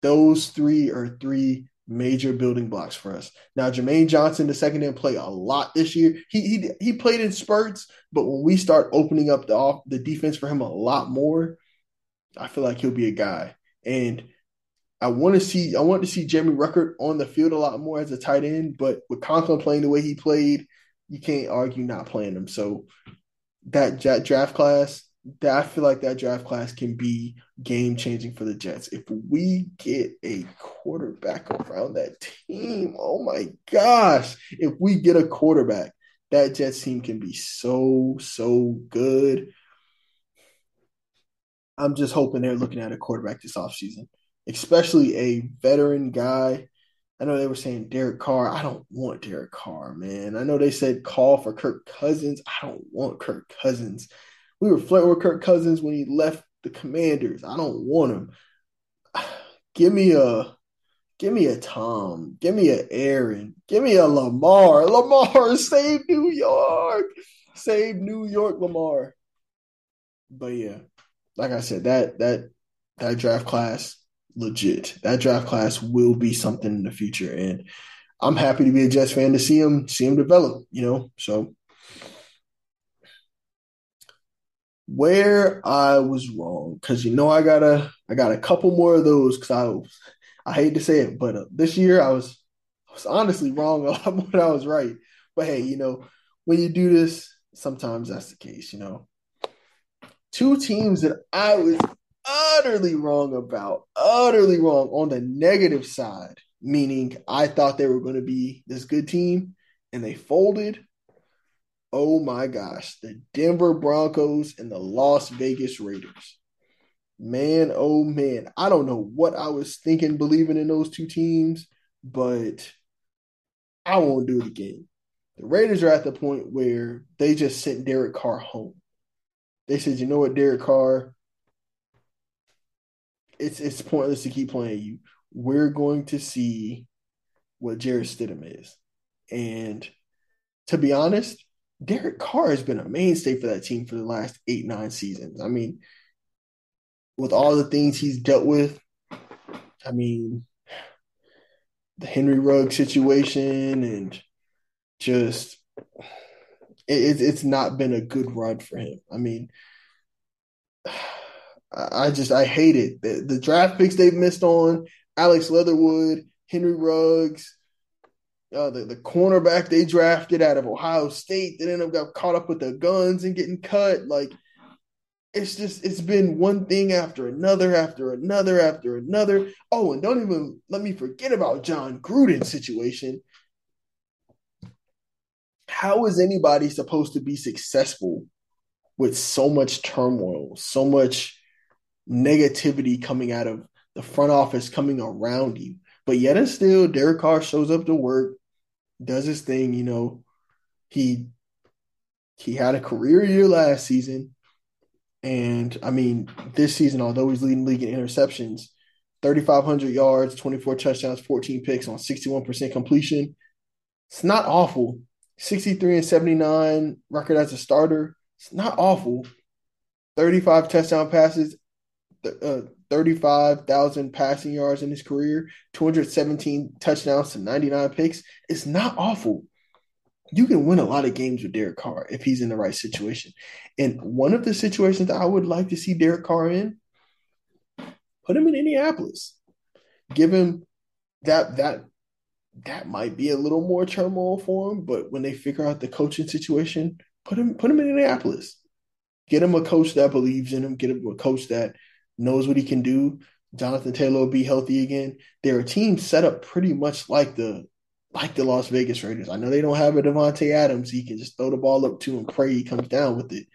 Those three are three major building blocks for us. Now, Jermaine Johnson, the second didn't play a lot this year. He he he played in spurts, but when we start opening up the off the defense for him a lot more, I feel like he'll be a guy. And I want to see I want to see Jeremy Ruckert on the field a lot more as a tight end, but with Conklin playing the way he played, you can't argue not playing him. So that, that draft class, that I feel like that draft class can be game changing for the Jets. If we get a quarterback around that team, oh my gosh, if we get a quarterback, that Jets team can be so, so good. I'm just hoping they're looking at a quarterback this offseason, especially a veteran guy. I know they were saying Derek Carr. I don't want Derek Carr, man. I know they said call for Kirk Cousins. I don't want Kirk Cousins. We were flirting with Kirk Cousins when he left the Commanders. I don't want him. *sighs* Give me a give me a Tom. Give me a Aaron. Give me a Lamar. Lamar, *laughs* save New York. Save New York, Lamar. But yeah, like I said, that that that draft class legit. That draft class will be something in the future, and I'm happy to be a Jets fan to see him see him develop. You know, so where I was wrong because you know I got a I got a couple more of those because I I hate to say it, but uh, this year I was I was honestly wrong *laughs* a lot more than I was right. But hey, you know when you do this, sometimes that's the case. You know, two teams that I was utterly wrong about, utterly wrong on the negative side, meaning I thought they were going to be this good team and they folded oh my gosh, the Denver Broncos and the Las Vegas Raiders. Man, oh man, I don't know what I was thinking, believing in those two teams, but I won't do it again. The Raiders are at the point where they just sent Derek Carr home. They said, you know what, Derek Carr, it's it's pointless to keep playing you. We're going to see what Jarrett Stidham is. And to be honest, Derek Carr has been a mainstay for that team for the last eight, nine seasons. I mean, with all the things he's dealt with, I mean, the Henry Rugg situation and just it, it's not been a good run for him. I mean, I just I hate it. The, the draft picks they've missed on Alex Leatherwood, Henry Ruggs, uh, the, the cornerback they drafted out of Ohio State that ended up got caught up with the guns and getting cut. Like it's just it's been one thing after another after another after another. Oh, and don't even let me forget about Jon Gruden's situation. How is anybody supposed to be successful with so much turmoil, so much negativity coming out of the front office coming around you? But yet and still, Derek Carr shows up to work, does his thing. You know, he he had a career year last season, and I mean this season, although he's leading league in interceptions, thirty five hundred yards, twenty four touchdowns, fourteen picks on sixty one percent completion. It's not awful. Sixty three and seventy nine record as a starter. It's not awful. Thirty five touchdown passes. Uh, 35,000 passing yards in his career, 217 touchdowns to 99 picks. It's not awful. You can win a lot of games with Derek Carr if he's in the right situation. And one of the situations that I would like to see Derek Carr in, put him in Indianapolis. Give him that that that might be a little more turmoil for him, but when they figure out the coaching situation, put him put him in Indianapolis. Get him a coach that believes in him. Get him a coach that knows what he can do. Jonathan Taylor will be healthy again. They're a team set up pretty much like the like the Las Vegas Raiders. I know they don't have a Davante Adams. He can just throw the ball up to and pray he comes down with it.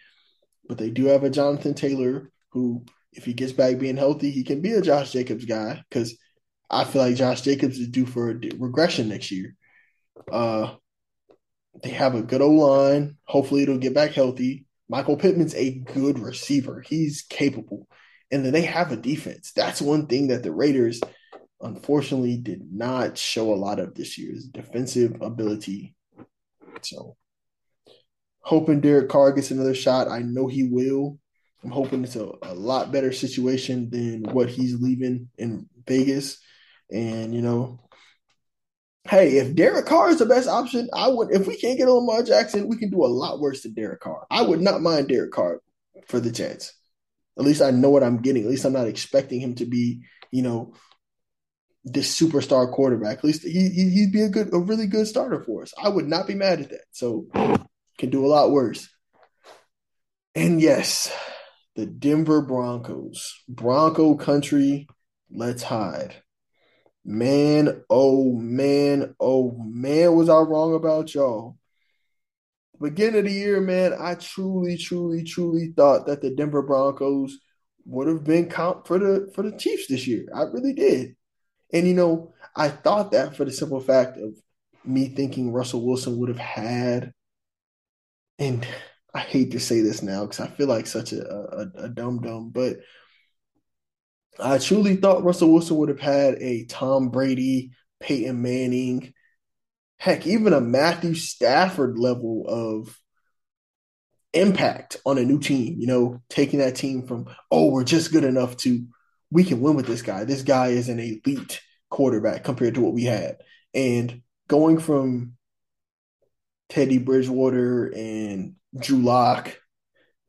But they do have a Jonathan Taylor who, if he gets back being healthy, he can be a Josh Jacobs guy because I feel like Josh Jacobs is due for a regression next year. Uh, they have a good O line. Hopefully, it'll get back healthy. Michael Pittman's a good receiver. He's capable. And then they have a defense. That's one thing that the Raiders unfortunately did not show a lot of this year's defensive ability. So hoping Derek Carr gets another shot. I know he will. I'm hoping it's a, a lot better situation than what he's leaving in Vegas. And, you know, hey, if Derek Carr is the best option, I would if we can't get Lamar Jackson, we can do a lot worse than Derek Carr. I would not mind Derek Carr for the chance. At least I know what I'm getting. At least I'm not expecting him to be, you know, this superstar quarterback. At least he, he would be a good, a really good starter for us. I would not be mad at that. So can do a lot worse. And yes, the Denver Broncos, Bronco country. Let's hide. Man, oh man, oh man, was I wrong about y'all? Beginning of the year, man, I truly, truly, truly thought that the Denver Broncos would have been comp for the for the Chiefs this year. I really did. And you know, I thought that for the simple fact of me thinking Russell Wilson would have had, and I hate to say this now because I feel like such a, a, a dumb dumb, but I truly thought Russell Wilson would have had a Tom Brady, Peyton Manning, heck, even a Matthew Stafford level of impact on a new team, you know, taking that team from, oh, we're just good enough to we can win with this guy. This guy is an elite quarterback compared to what we had. And going from Teddy Bridgewater and Drew Lock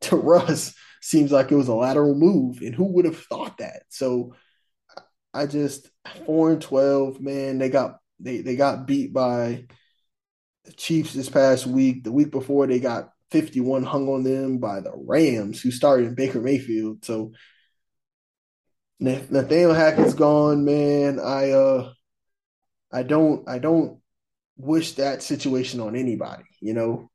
to *laughs* Russ seems like it was a lateral move. And who would have thought that? So I just four and twelve, man, they got they they got beat by the Chiefs this past week. The week before they got 51 hung on them by the Rams, who started in Baker Mayfield. So Nathaniel Hackett's gone, man. I uh I don't I don't wish that situation on anybody, you know.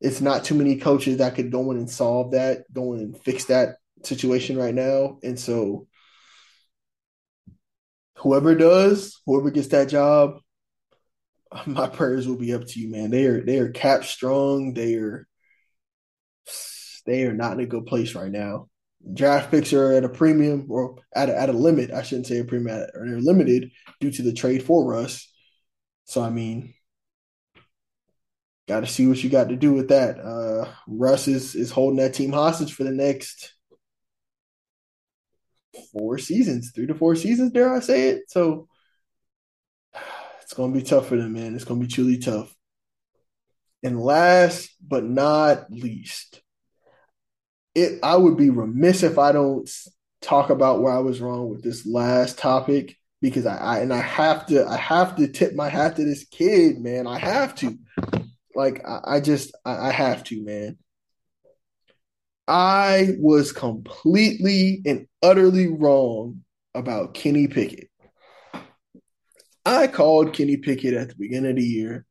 It's not too many coaches that could go in and solve that, go in and fix that situation right now. And so whoever does, whoever gets that job, *laughs* my prayers will be up to you, man. They are they are cap strong. They are they are not in a good place right now draft picks are at a premium or at a, at a limit. I shouldn't say a premium, or they're limited due to the trade for Russ. So I mean, got to see what you got to do with that. Uh, Russ is is holding that team hostage for the next four seasons, three to four seasons. Dare I say it? So it's gonna be tough for them, man. It's gonna be truly tough. And last but not least, it I would be remiss if I don't talk about where I was wrong with this last topic because I, I, and I have to I have to tip my hat to this kid, man. I have to. Like I, I just I, I have to, man. I was completely and utterly wrong about Kenny Pickett. I called Kenny Pickett at the beginning of the year,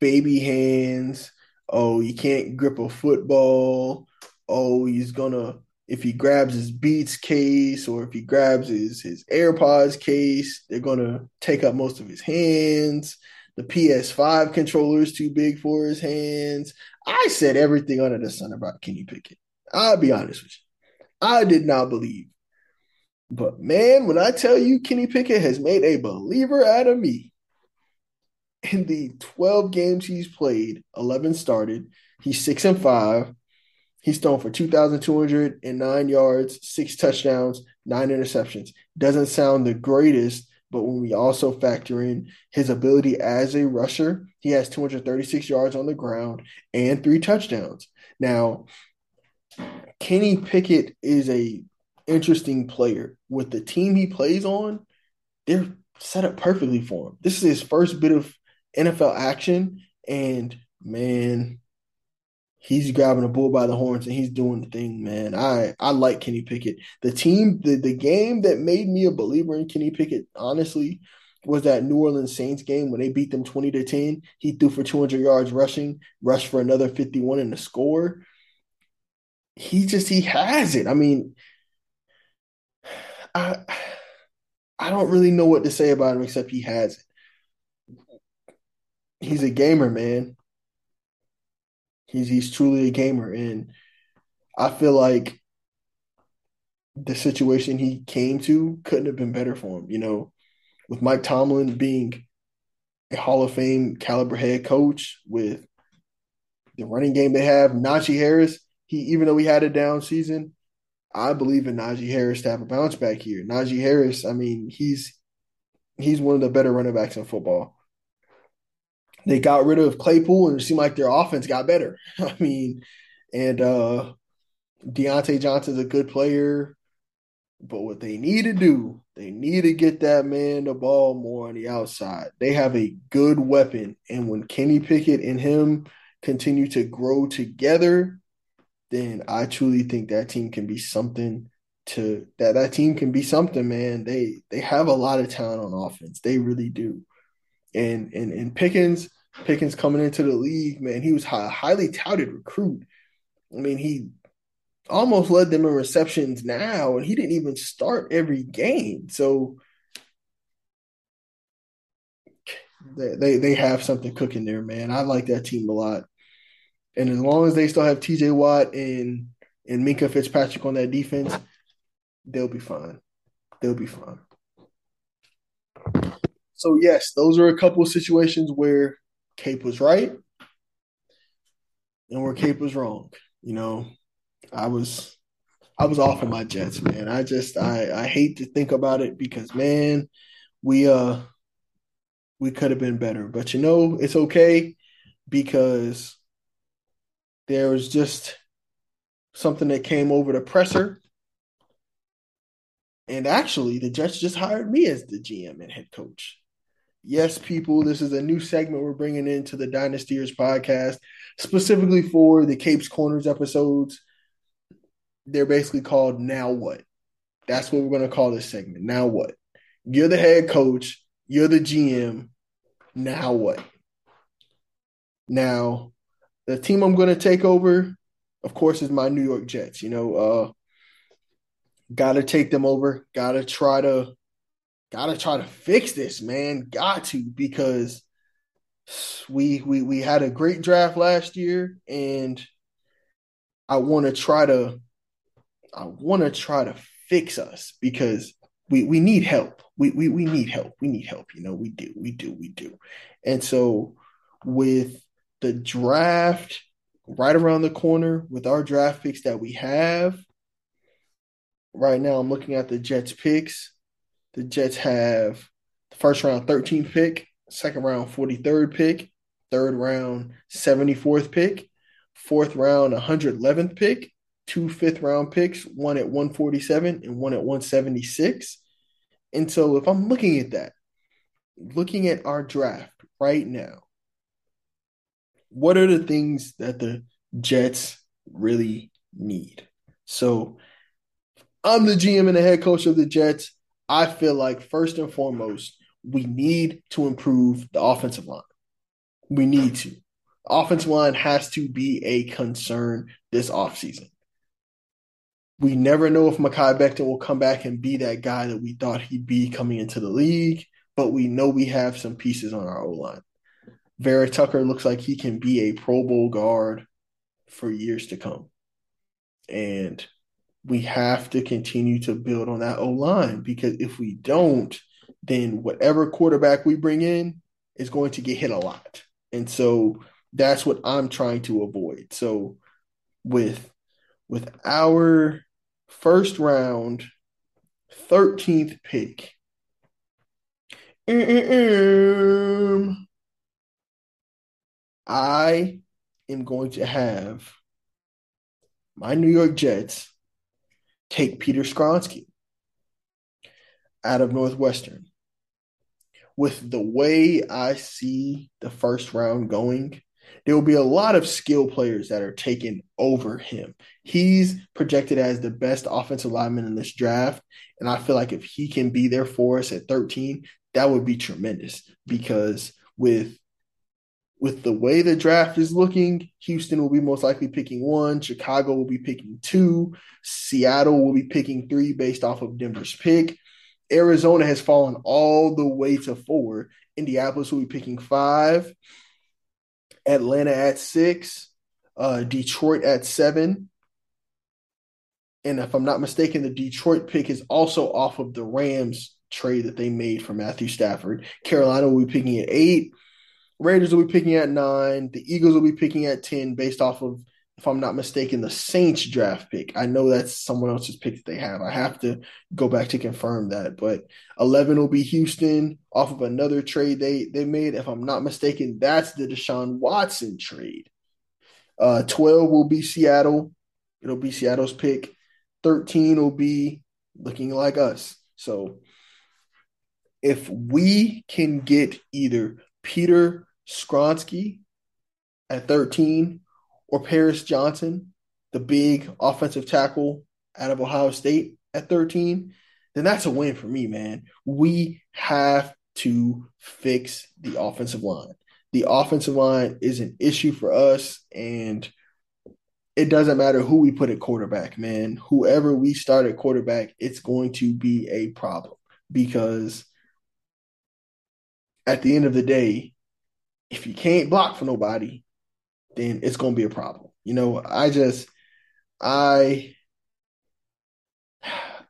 baby hands. Oh, you can't grip a football oh, he's gonna if he grabs his Beats case or if he grabs his his AirPods case, they're gonna take up most of his hands. The PS5 controller is too big for his hands. I said everything under the sun about Kenny Pickett. I'll be honest with you. I did not believe. But man, when I tell you Kenny Pickett has made a believer out of me, in the 12 games he's played, 11 started, he's 6 and 5, He's thrown for 2,209 yards, six touchdowns, nine interceptions. Doesn't sound the greatest, but when we also factor in his ability as a rusher, he has 236 yards on the ground and three touchdowns. Now, Kenny Pickett is a interesting player. With the team he plays on, they're set up perfectly for him. This is his first bit of NFL action, and man, he's grabbing a bull by the horns and he's doing the thing, man. I I like Kenny Pickett. The team, the the game that made me a believer in Kenny Pickett, honestly, was that New Orleans Saints game when they beat them 20 to 10. He threw for 200 yards rushing, rushed for another 51 in the score. He just he has it. I mean, I I don't really know what to say about him except he has it. He's a gamer, man. He's he's truly a gamer, and I feel like the situation he came to couldn't have been better for him. You know, with Mike Tomlin being a Hall of Fame caliber head coach, with the running game they have, Najee Harris, he even though he had a down season, I believe in Najee Harris to have a bounce back here. Najee Harris, I mean, he's he's one of the better running backs in football. They got rid of Claypool and it seemed like their offense got better. *laughs* I mean, and uh Diontae Johnson's a good player, but what they need to do, they need to get that man the ball more on the outside. They have a good weapon, and when Kenny Pickett and him continue to grow together, then I truly think that team can be something to that that team can be something, man. They they have a lot of talent on offense. They really do. And and and Pickens, Pickens coming into the league, man, he was a highly touted recruit. I mean, he almost led them in receptions now, and he didn't even start every game. So they they, they have something cooking there, man. I like that team a lot. And as long as they still have TJ Watt and and Minkah Fitzpatrick on that defense, they'll be fine. They'll be fine. So yes, those are a couple of situations where Cape was right and where Cape was wrong. You know, I was I was off on my Jets, man. I just I I hate to think about it because man, we uh we could have been better. But you know, it's okay because there was just something that came over the presser. And actually, the Jets just hired me as the GM and head coach. Yes, people, this is a new segment we're bringing into the Dynastyers podcast, specifically for the Capes Corners episodes. They're basically called Now What? That's what we're going to call this segment. Now What? You're the head coach, you're the GM. Now what? Now, the team I'm going to take over, of course, is my New York Jets. You know, uh, got to take them over. Got to try to, got to try to fix this, man. Got to because we we we had a great draft last year, and I want to try to, I want to try to fix us because we we need help. We we we need help. We need help. You know, we do, we do, we do. And so with the draft right around the corner with our draft picks that we have. Right now, I'm looking at the Jets picks. The Jets have the first round 13th pick, second round 43rd pick, third round 74th pick, fourth round 111th pick, two fifth round picks, one at 147 and one at 176. And so if I'm looking at that, looking at our draft right now, what are the things that the Jets really need? So I'm the GM and the head coach of the Jets. I feel like first and foremost, we need to improve the offensive line. We need to. Offensive line has to be a concern this offseason. We never know if Mekhi Becton will come back and be that guy that we thought he'd be coming into the league, but we know we have some pieces on our O line. Vera Tucker looks like he can be a Pro Bowl guard for years to come. And we have to continue to build on that O line because if we don't, then whatever quarterback we bring in is going to get hit a lot. And so that's what I'm trying to avoid. So with with our first round 13th pick I am going to have my New York Jets take Peter Skoronski out of Northwestern. With the way I see the first round going, there will be a lot of skill players that are taken over him. He's projected as the best offensive lineman in this draft. And I feel like if he can be there for us at 13, that would be tremendous because with with the way the draft is looking, Houston will be most likely picking one, Chicago will be picking two, Seattle will be picking three based off of Denver's pick. Arizona has fallen all the way to four. Indianapolis will be picking five. Atlanta at six, uh, Detroit at seven. And if I'm not mistaken, the Detroit pick is also off of the Rams trade that they made for Matthew Stafford. Carolina will be picking at eight. Raiders will be picking at nine. The Eagles will be picking at 10 based off of, if I'm not mistaken, the Saints draft pick. I know that's someone else's pick that they have. I have to go back to confirm that. But 11 will be Houston off of another trade they, they made. If I'm not mistaken, that's the Deshaun Watson trade. Uh, 12 will be Seattle. It'll be Seattle's pick. 13 will be looking like us. So if we can get either Peter Skoronski at 13 or Paris Johnson, the big offensive tackle out of Ohio State at 13, then that's a win for me, man. We have to fix the offensive line. The offensive line is an issue for us, and it doesn't matter who we put at quarterback, man. Whoever we start at quarterback, it's going to be a problem because at the end of the day, if you can't block for nobody, then it's going to be a problem. You know, I just, I,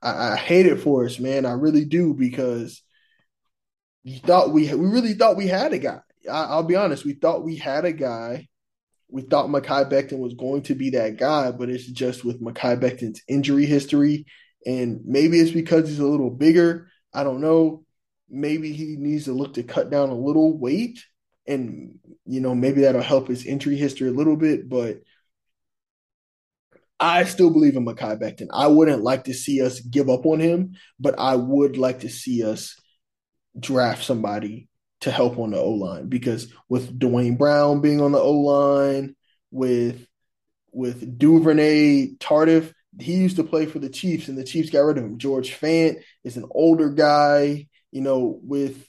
I, I hate it for us, man. I really do because you thought we we really thought we had a guy. I, will be honest, we thought we had a guy. We thought Mekhi Becton was going to be that guy, but it's just with Mekhi Becton's injury history, and maybe it's because he's a little bigger. I don't know. Maybe he needs to look to cut down a little weight and you know maybe that'll help his entry history a little bit, but I still believe in Mekhi Becton. I wouldn't like to see us give up on him, but I would like to see us draft somebody to help on the O line because with Duane Brown being on the O line, with with Duvernay Tardif, he used to play for the Chiefs and the Chiefs got rid of him. George Fant is an older guy, you know, with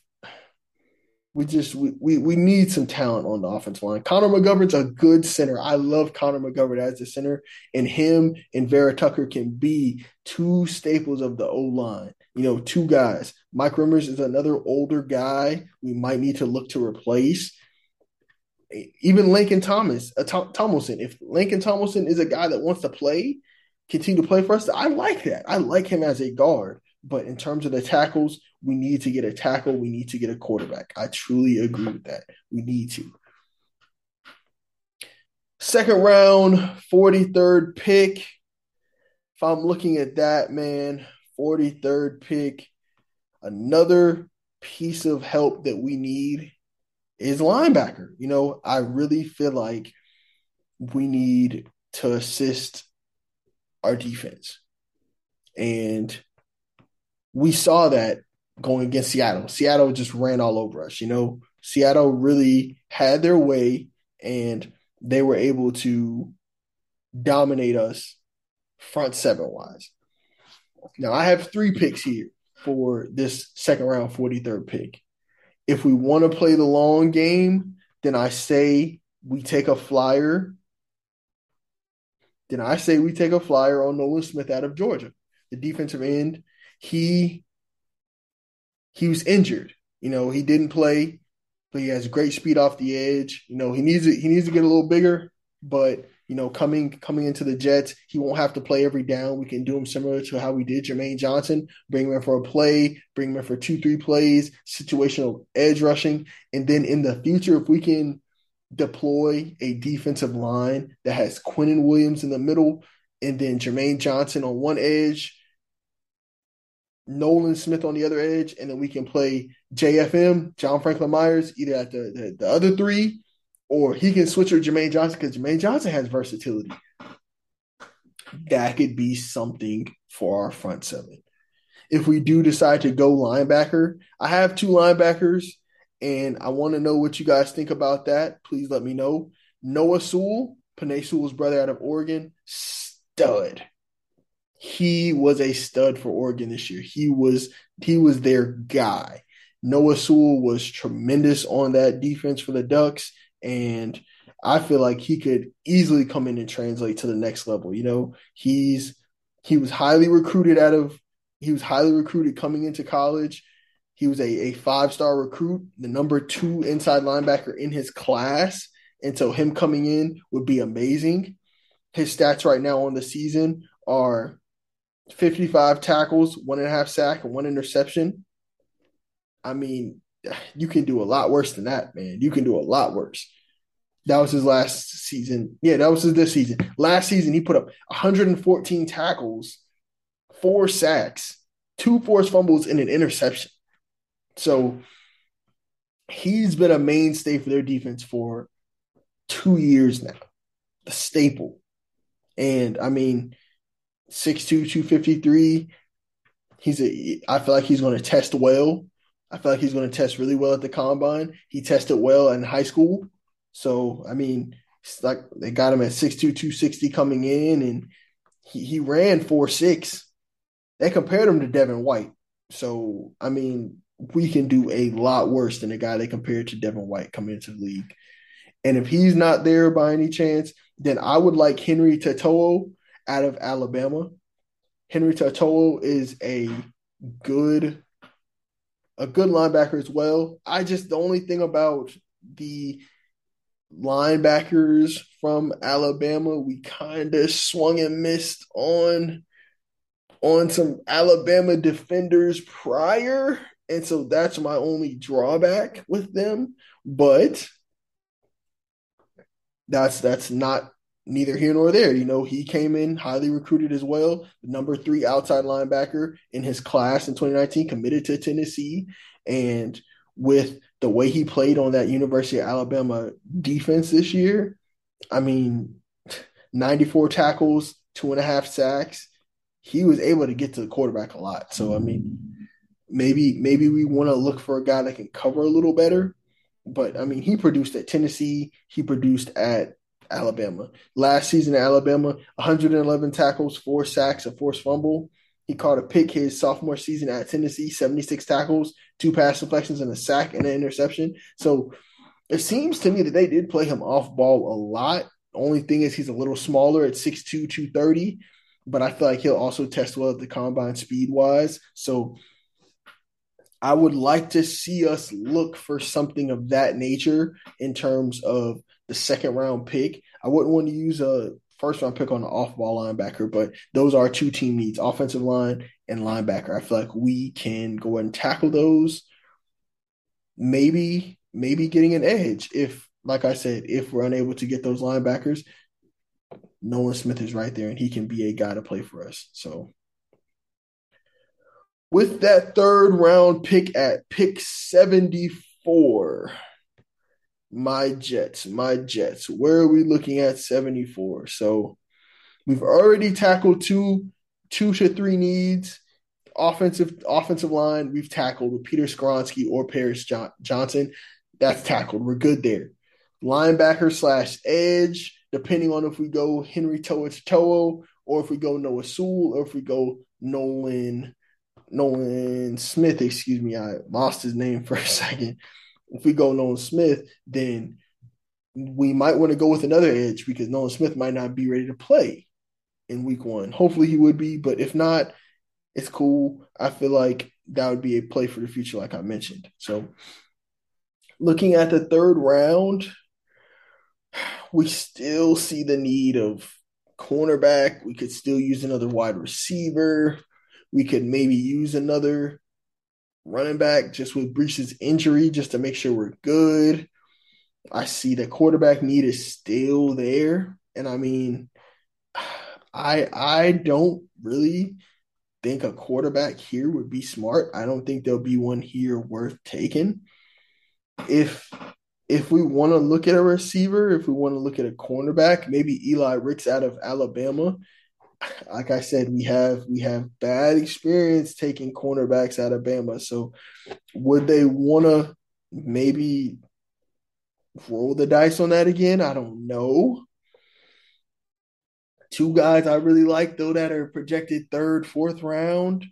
we just we, we we need some talent on the offensive line. Connor McGovern's a good center. I love Connor McGovern as a center, and him and Vera Tucker can be two staples of the O line. You know, two guys. Mike Remmers is another older guy we might need to look to replace. Even Lincoln Thomas, uh, Tom, Tomlinson. If Laken Tomlinson is a guy that wants to play, continue to play for us, I like that. I like him as a guard. But in terms of the tackles, we need to get a tackle. We need to get a quarterback. I truly agree with that. We need to. Second round, 43rd pick. If I'm looking at that, man, 43rd pick, another piece of help that we need is linebacker. You know, I really feel like we need to assist our defense. And we saw that going against Seattle. Seattle just ran all over us. You know, Seattle really had their way and they were able to dominate us front seven wise. Now, I have three picks here for this second round 43rd pick. If we want to play the long game, then I say we take a flyer. Then I say we take a flyer on Nolan Smith out of Georgia, the defensive end. He he was injured. You know, he didn't play, but he has great speed off the edge. You know, he needs to, he needs to get a little bigger, but you know, coming coming into the Jets, he won't have to play every down. We can do him similar to how we did Jermaine Johnson, bring him in for a play, bring him in for two, three plays, situational edge rushing, and then in the future, if we can deploy a defensive line that has Quinnen Williams in the middle, and then Jermaine Johnson on one edge, Nolan Smith on the other edge, and then we can play JFM, John Franklin Myers, either at the, the, the other three, or he can switch with Jermaine Johnson because Jermaine Johnson has versatility. That could be something for our front seven. If we do decide to go linebacker, I have two linebackers, and I want to know what you guys think about that. Please let me know. Noah Sewell, Penei Sewell's brother out of Oregon, stud. He was a stud for Oregon this year. He was he was their guy. Noah Sewell was tremendous on that defense for the Ducks, and I feel like he could easily come in and translate to the next level. You know, he's he was highly recruited out of he was highly recruited coming into college. He was a, a five star recruit, the number two inside linebacker in his class. And so him coming in would be amazing. His stats right now on the season are 55 tackles, one and a half sack, and one interception. I mean, you can do a lot worse than that, man. You can do a lot worse. That was his last season. Yeah, that was his this season. Last season, he put up 114 tackles, four sacks, two forced fumbles, and an interception. So he's been a mainstay for their defense for two years now, the staple. And I mean, 6'2, 253. He's a I feel like he's going to test well. I feel like he's going to test really well at the combine. He tested well in high school. So, I mean, like they got him at 6'2, 260 coming in, and he, he ran four six. They compared him to Devin White. So, I mean, we can do a lot worse than the guy they compared to Devin White coming into the league. And if he's not there by any chance, then I would like Henry To'oTo'o out of Alabama. Henry To'oTo'o is a good a good linebacker as well. I just the only thing about the linebackers from Alabama, we kind of swung and missed on on some Alabama defenders prior, and so that's my only drawback with them. But that's that's not neither here nor there. You know, he came in highly recruited as well, the number three outside linebacker in his class in 2019, committed to Tennessee. And with the way he played on that University of Alabama defense this year, I mean, 94 tackles, two and a half sacks. He was able to get to the quarterback a lot. So, I mean, maybe maybe we want to look for a guy that can cover a little better. But I mean, he produced at Tennessee. He produced at Alabama. Last season at Alabama, 111 tackles, four sacks, a forced fumble. He caught a pick his sophomore season at Tennessee, 76 tackles, two pass deflections, and a sack and an interception. So it seems to me that they did play him off ball a lot. only thing is he's a little smaller at 6'2, 230, but I feel like he'll also test well at the combine speed wise. So I would like to see us look for something of that nature in terms of the second round pick. I wouldn't want to use a first round pick on an off ball linebacker, but those are two team needs offensive line and linebacker. I feel like we can go and tackle those. Maybe, maybe getting an edge if, like I said, if we're unable to get those linebackers, Nolan Smith is right there and he can be a guy to play for us. So, with that third round pick at pick 74, my Jets, my Jets. Where are we looking at 74? So we've already tackled two two to three needs. Offensive offensive line, we've tackled with Peter Skoronski or Paris John- Johnson. That's tackled. We're good there. Linebacker slash edge, depending on if we go Henry To'oTo'o or if we go Noah Sewell or if we go Nolan Nolan Smith, excuse me, I lost his name for a *laughs* second if we go Nolan Smith, then we might want to go with another edge because Nolan Smith might not be ready to play in week one. Hopefully he would be, but if not, it's cool. I feel like that would be a play for the future, like I mentioned. So looking at the third round, we still see the need of cornerback. We could still use another wide receiver. We could maybe use another running back just with Breece's injury, just to make sure we're good. I see the quarterback need is still there. And I mean, I I don't really think a quarterback here would be smart. I don't think there'll be one here worth taking. If if we want to look at a receiver, if we want to look at a cornerback, maybe Eli Ricks out of Alabama like I said, we have we have bad experience taking cornerbacks out of Bama. So would they want to maybe roll the dice on that again. I don't know. Two guys I really like though that are projected third, fourth round.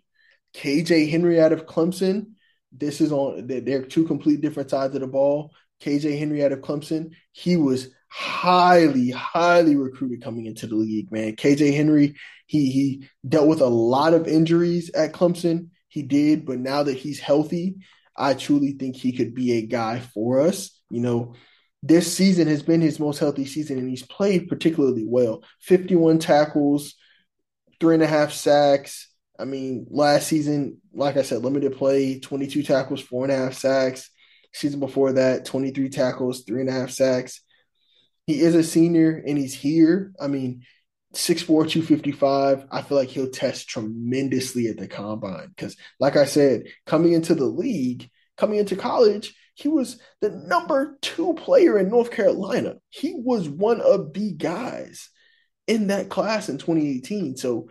KJ Henry out of Clemson. This is on they're two complete different sides of the ball. KJ Henry out of Clemson. He was highly, highly recruited coming into the league, man. KJ Henry, he he dealt with a lot of injuries at Clemson. He did, but now that he's healthy, I truly think he could be a guy for us. You know, this season has been his most healthy season, and he's played particularly well. 51 tackles, three and a half sacks. I mean, last season, like I said, limited play, 22 tackles, four and a half sacks. Season before that, 23 tackles, three and a half sacks. He is a senior and he's here. I mean, 6'4, 255. I feel like he'll test tremendously at the combine because, like I said, coming into the league, coming into college, he was the number two player in North Carolina. He was one of the guys in that class in 2018. So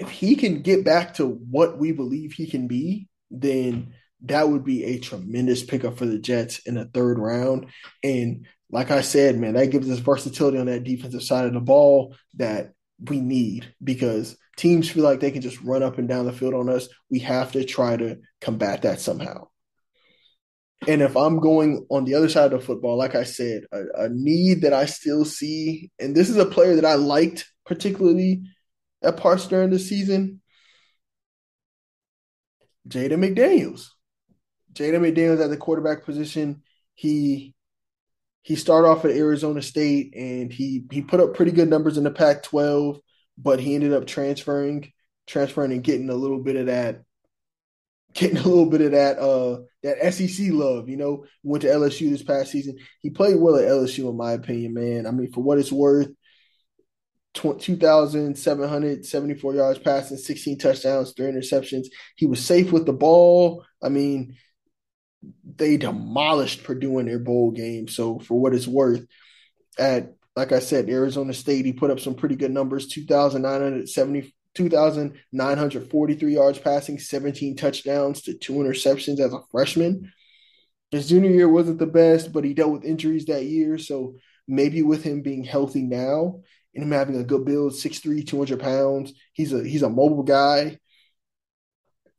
if he can get back to what we believe he can be, then that would be a tremendous pickup for the Jets in the third round. And like I said, man, that gives us versatility on that defensive side of the ball that we need because teams feel like they can just run up and down the field on us. We have to try to combat that somehow. And if I'm going on the other side of the football, like I said, a, a, need that I still see, and this is a player that I liked particularly at parts during the season, Jaden McDaniels. Jaden McDaniels at the quarterback position, he he started off at Arizona State and he he put up pretty good numbers in the Pac-12, but he ended up transferring, transferring and getting a little bit of that getting a little bit of that uh that SEC love, you know. Went to LSU this past season. He played well at LSU, in my opinion, man. I mean, for what it's worth, 2,774 yards passing, 16 touchdowns, three interceptions. He was safe with the ball. I mean, they demolished Purdue in their bowl game. So, for what it's worth, at like I said, Arizona State, he put up some pretty good numbers 2,970 2,943 yards passing, 17 touchdowns to two interceptions as a freshman. His junior year wasn't the best, but he dealt with injuries that year. So maybe with him being healthy now and him having a good build, 6'3, 200 pounds, he's a he's a mobile guy.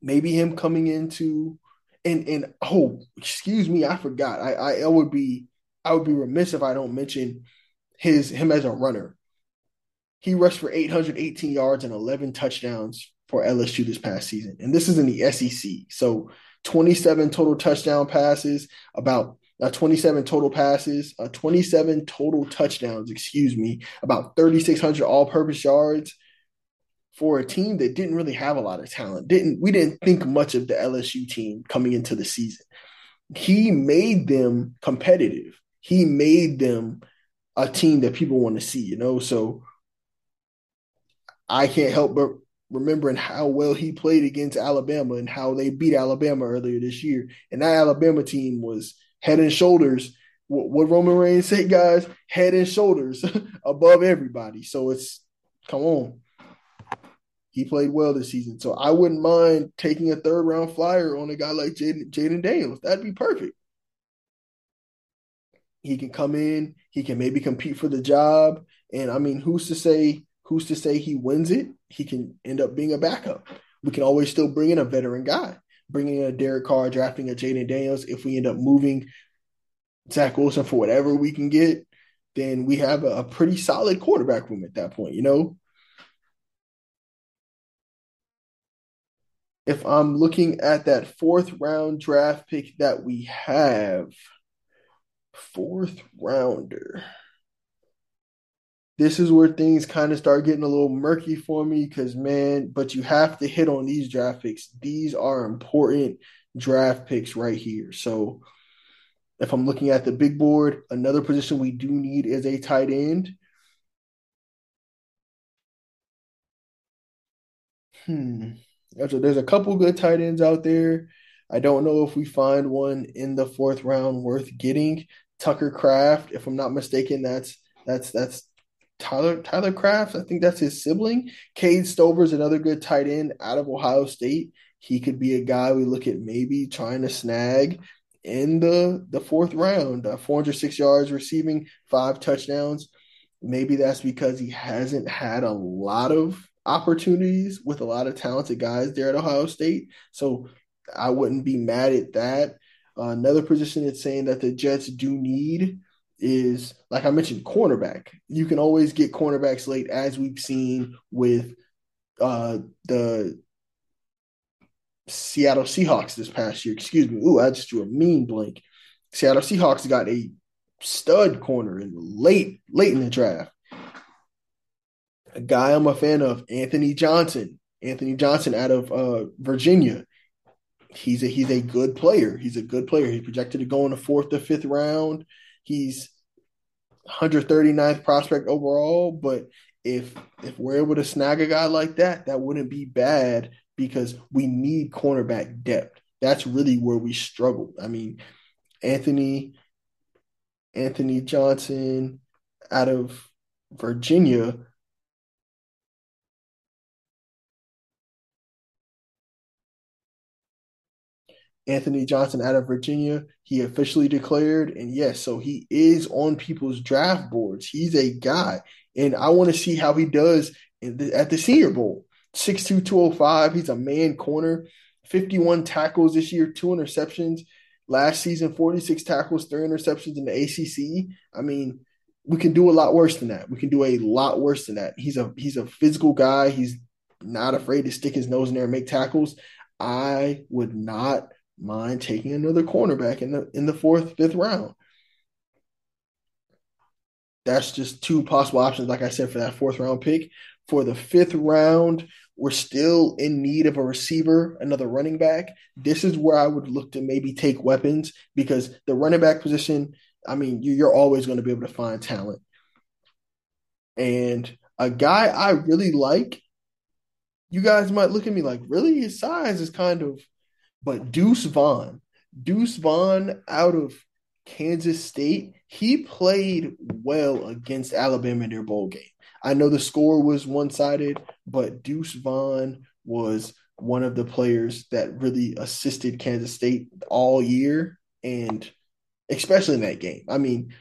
Maybe him coming into and and oh, excuse me, I forgot. I I, I would be I would be remiss if I don't mention his him as a runner. He rushed for 818 yards and 11 touchdowns for LSU this past season. And this is in the SEC. So 27 total touchdown passes, about uh, 27 total passes, uh, 27 total touchdowns, excuse me, about 3,600 all purpose yards for a team that didn't really have a lot of talent. Didn't we didn't think much of the LSU team coming into the season. He made them competitive. He made them a team that people want to see, you know. So I can't help but remembering how well he played against Alabama and how they beat Alabama earlier this year. And that Alabama team was head and shoulders. What, Roman Reigns said, guys, head and shoulders *laughs* above everybody. So it's come on. He played well this season. So I wouldn't mind taking a third round flyer on a guy like Jayden, Daniels. That'd be perfect. He can come in, he can maybe compete for the job. And I mean, who's to say who's to say he wins it? He can end up being a backup. We can always still bring in a veteran guy, bringing in a Derek Carr, drafting a Jayden Daniels. If we end up moving Zach Wilson for whatever we can get, then we have a, a pretty solid quarterback room at that point, you know? If I'm looking at that fourth round draft pick that we have, fourth rounder this is where things kind of start getting a little murky for me because man, but you have to hit on these draft picks. These are important draft picks right here. So if I'm looking at the big board, another position we do need is a tight end. Hmm. So there's a couple good tight ends out there. I don't know if we find one in the fourth round worth getting. Tucker Kraft, if I'm not mistaken, that's that's that's Tyler Tyler Kraft. I think that's his sibling. Cade Stover is another good tight end out of Ohio State. He could be a guy we look at maybe trying to snag in the the fourth round, uh, 406 yards receiving, five touchdowns. Maybe that's because he hasn't had a lot of opportunities with a lot of talented guys there at Ohio State. So I wouldn't be mad at that. Uh, another position that's saying that the Jets do need is, like I mentioned, cornerback. You can always get cornerbacks late, as we've seen with uh, the Seattle Seahawks this past year. Excuse me. Ooh, I just drew a mean blank. Seattle Seahawks got a stud corner in late, late in the draft. A guy I'm a fan of, Anthony Johnson. Anthony Johnson out of uh, Virginia. He's a he's a good player. He's a good player. He's projected to go in the fourth or fifth round. He's 139th prospect overall, but if if we're able to snag a guy like that, that wouldn't be bad because we need cornerback depth. That's really where we struggle. I mean, Anthony Anthony Johnson out of Virginia Anthony Johnson out of Virginia. He officially declared, and yes, so he is on people's draft boards. He's a guy, and I want to see how he does the, at the Senior Bowl. 6'2", 205. He's a man corner. 51 tackles this year, two interceptions. Last season, 46 tackles, three interceptions in the ACC. I mean, we can do a lot worse than that. We can do a lot worse than that. He's a he's a physical guy. He's not afraid to stick his nose in there and make tackles. I would not mind taking another cornerback in the in the fourth, fifth round. That's just two possible options, like I said, for that fourth round pick. For the fifth round, we're still in need of a receiver, another running back. This is where I would look to maybe take weapons because the running back position, I mean, you're always going to be able to find talent. And a guy I really like, you guys might look at me like, really? His size is kind of, but Deuce Vaughn, Deuce Vaughn out of Kansas State, he played well against Alabama in their bowl game. I know the score was one sided, but Deuce Vaughn was one of the players that really assisted Kansas State all year, and especially in that game. I mean,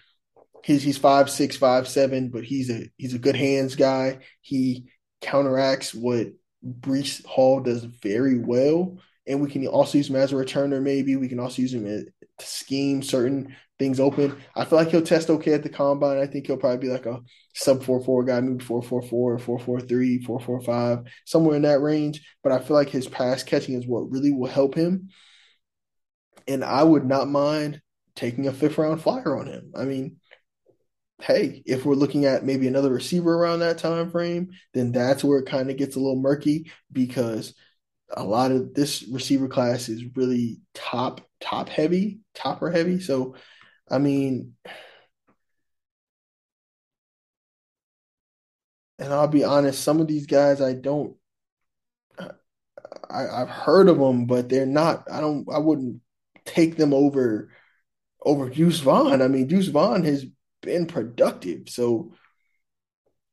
he's he's five six, five seven, but he's a he's a good hands guy. He counteracts what Breece Hall does very well, and we can also use him as a returner. Maybe we can also use him to scheme certain things open. I feel like he'll test okay at the combine. I think he'll probably be like a sub four four guy, maybe four four four, four four three, four four five, somewhere in that range. But I feel like his pass catching is what really will help him. And I would not mind taking a fifth round flyer on him. I mean, hey, if we're looking at maybe another receiver around that time frame, then that's where it kind of gets a little murky because a lot of this receiver class is really top top heavy, topper heavy. So I mean, and I'll be honest, some of these guys I don't, I, I've heard of them, but they're not. I don't. I wouldn't take them over over Deuce Vaughn. I mean, Deuce Vaughn has been productive. So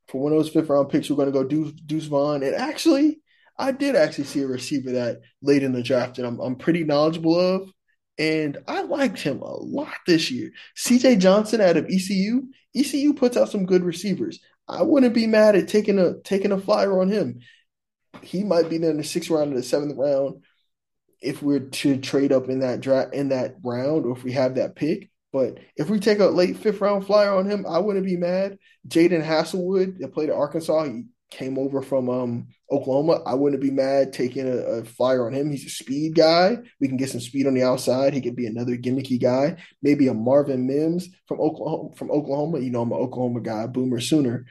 for one of those fifth round picks, we're going to go Deuce, Deuce Vaughn. And actually, I did actually see a receiver that late in the draft that I'm, I'm pretty knowledgeable of and I liked him a lot this year. CJ Johnson out of ECU. ECU puts out some good receivers. I wouldn't be mad at taking a taking a flyer on him. He might be there in the sixth round or the seventh round if we're to trade up in that draft in that round or if we have that pick. But if we take a late fifth round flyer on him, I wouldn't be mad. Jadon Haselwood that played at Arkansas, he came over from um, Oklahoma, I wouldn't be mad taking a, a, flyer on him. He's a speed guy. We can get some speed on the outside. He could be another gimmicky guy. Maybe a Marvin Mims from Oklahoma. From Oklahoma, you know, I'm an Oklahoma guy, Boomer Sooner.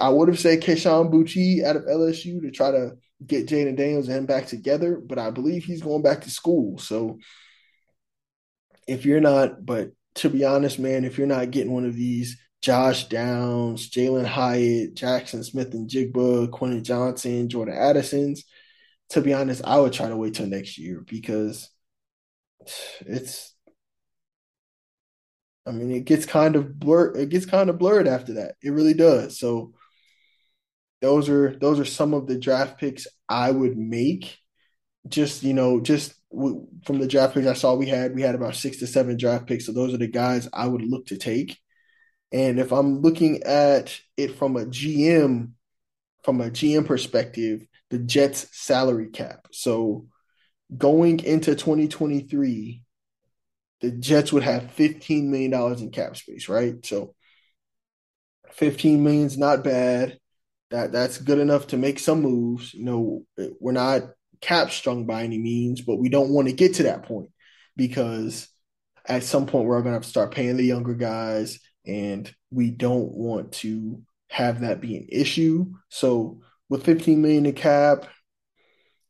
I would have said Kayshon Boutte out of LSU to try to get Jayden Daniels and him back together, but I believe he's going back to school. So if you're not, but to be honest, man, if you're not getting one of these Josh Downs, Jalin Hyatt, Jaxon Smith-Njigba, Quentin Johnston, Jordan Addison's. To be honest, I would try to wait till next year because it's I mean, it gets kind of blurred. It gets kind of blurred after that. It really does. So those are those are some of the draft picks I would make. Just you know, just from the draft picks I saw we had, we had about six to seven draft picks. So those are the guys I would look to take. And if I'm looking at it from a GM, from a GM perspective, the Jets salary cap. So going into 2023, the Jets would have $15 million in cap space, right? So 15 million is not bad. That that's good enough to make some moves. You know, we're not cap strung by any means, but we don't want to get to that point because at some point we're going to have to start paying the younger guys, and we don't want to have that be an issue. So with 15 million in cap,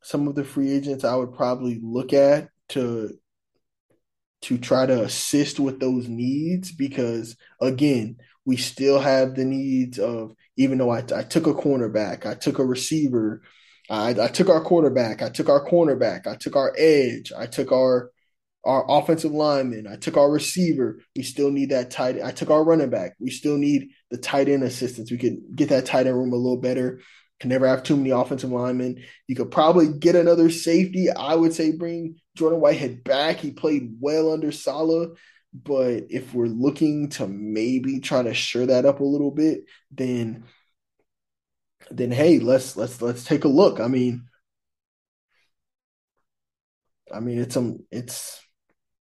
some of the free agents I would probably look at to to try to assist with those needs because again, we still have the needs of even though I, I took a cornerback, I took a receiver, I, I took our quarterback, I took our cornerback, I took our edge, I took our our offensive lineman, I took our receiver. We still need that tight. I took our running back. We still need the tight end assistance. We could get that tight end room a little better. Can never have too many offensive linemen. You could probably get another safety. I would say bring Jordan Whitehead back. He played well under Saleh. But if we're looking to maybe try to shore that up a little bit, then then hey, let's let's let's take a look. I mean, I mean it's some it's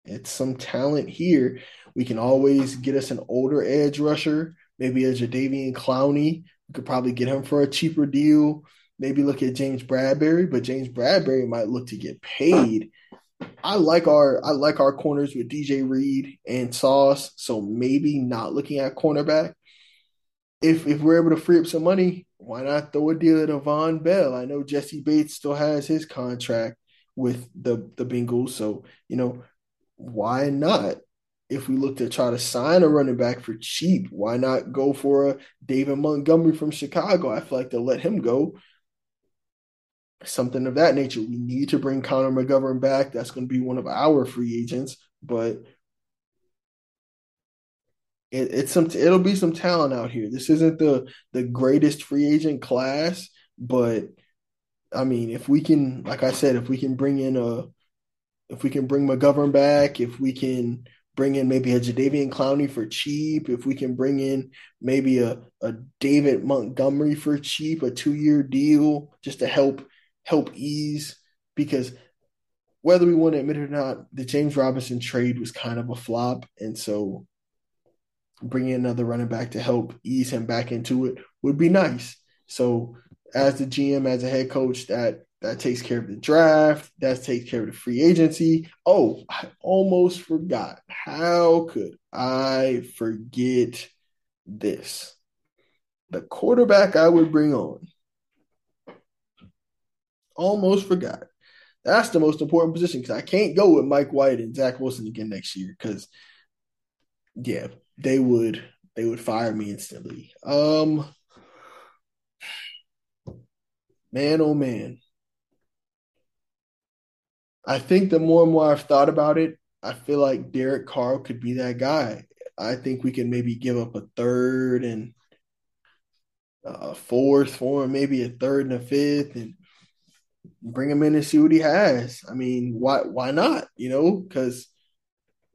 it's some talent here. We can always get us an older edge rusher, maybe a Jadeveon Clowney. We could probably get him for a cheaper deal. Maybe look at James Bradberry, but James Bradberry might look to get paid I like our I like our corners with DJ Reed and Sauce, so maybe not looking at cornerback. If if we're able to free up some money, why not throw a deal at a Vonn Bell? I know Jessie Bates still has his contract with the the Bengals, so you know why not? If we look to try to sign a running back for cheap, why not go for a David Montgomery from Chicago? I feel like they'll let him go something of that nature. We need to bring Connor McGovern back. That's going to be one of our free agents, but it, it's some. It'll be some talent out here. This isn't the the greatest free agent class, but I mean, if we can, like I said, if we can bring in a, if we can bring McGovern back, if we can bring in maybe a Jadeveon Clowney for cheap, if we can bring in maybe a, a David Montgomery for cheap, a two year deal just to help help ease because whether we want to admit it or not, the James Robinson trade was kind of a flop. And so bringing another running back to help ease him back into it would be nice. So as the GM, as a head coach, that that takes care of the draft, that takes care of the free agency. Oh, I almost forgot. How could I forget this? The quarterback I would bring on Almost forgot. That's the most important position because I can't go with Mike White and Zach Wilson again next year because, yeah, they would they would fire me instantly. Um, man, oh man. I think the more and more I've thought about it, I feel like Derek Carr could be that guy. I think we can maybe give up a third and a fourth for him, maybe a third and a fifth, and bring him in and see what he has. I mean, why why not? You know, because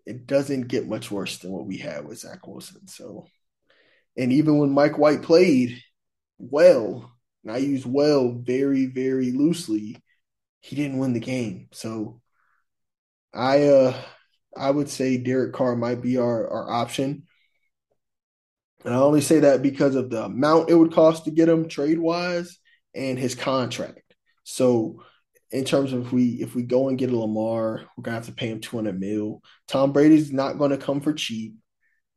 it doesn't get much worse than what we had with Zach Wilson. So, and even when Mike White played well, and I use well very very loosely, he didn't win the game. So, I uh I would say Derek Carr might be our our option. And I only say that because of the amount it would cost to get him trade wise and his contract. So in terms of if we if we go and get a Lamar, we're gonna have to pay him 200 mil. Tom Brady's not gonna come for cheap.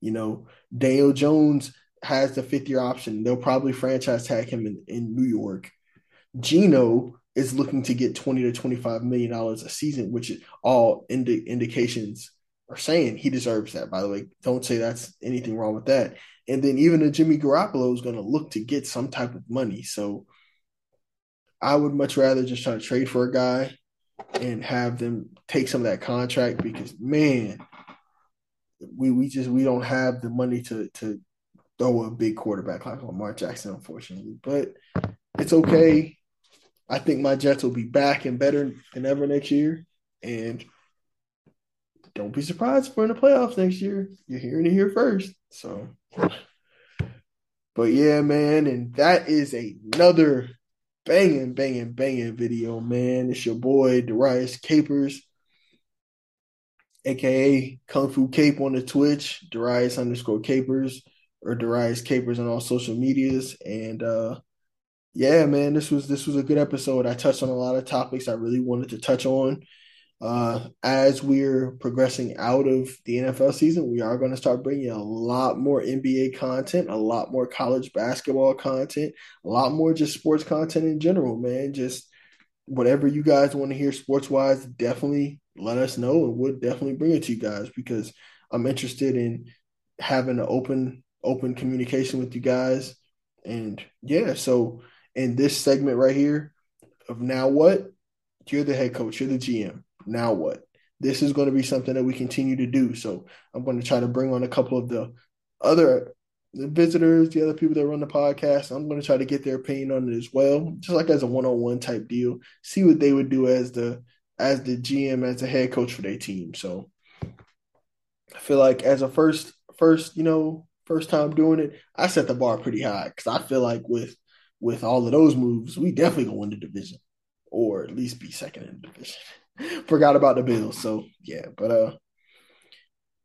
You know, Daniel Jones has the fifth year option. They'll probably franchise tag him in, in New York. Geno is looking to get 20 to 25 million dollars a season, which all indi- indications are saying he deserves that, by the way. Don't say that's anything wrong with that. And then even a Jimmy Garoppolo is going to look to get some type of money. So I would much rather just try to trade for a guy and have them take some of that contract because man, we we just we don't have the money to to throw a big quarterback like Lamar Jackson, unfortunately. But it's okay. I think my Jets will be back and better than ever next year. And don't be surprised if we're in the playoffs next year. You're hearing it here first. So, but yeah, man, and that is another banging, banging, banging video, man. It's your boy Darius Capers, aka Kung Fu Cape on the Twitch, Darius underscore Capers, or Darius Capers on all social medias. And uh yeah, man, this was this was a good episode. I touched on a lot of topics I really wanted to touch on. Uh, as we're progressing out of the NFL season, we are going to start bringing a lot more NBA content, a lot more college basketball content, a lot more just sports content in general, man. Just whatever you guys want to hear sports wise, definitely let us know and we'll definitely bring it to you guys because I'm interested in having an open open communication with you guys. And yeah, so in this segment right here of now what, you're the head coach, you're the GM now what? This is going to be something that we continue to do. So I'm going to try to bring on a couple of the other the visitors, the other people that run the podcast. I'm going to try to get their opinion on it as well, just like as a one-on-one type deal. See what they would do as the as the GM, as the head coach for their team. So I feel like as a first first, you know, first time doing it, I set the bar pretty high because I feel like with with all of those moves, we definitely gonna win the division, or at least be second in the division. *laughs* forgot about the Bills. So yeah, but uh,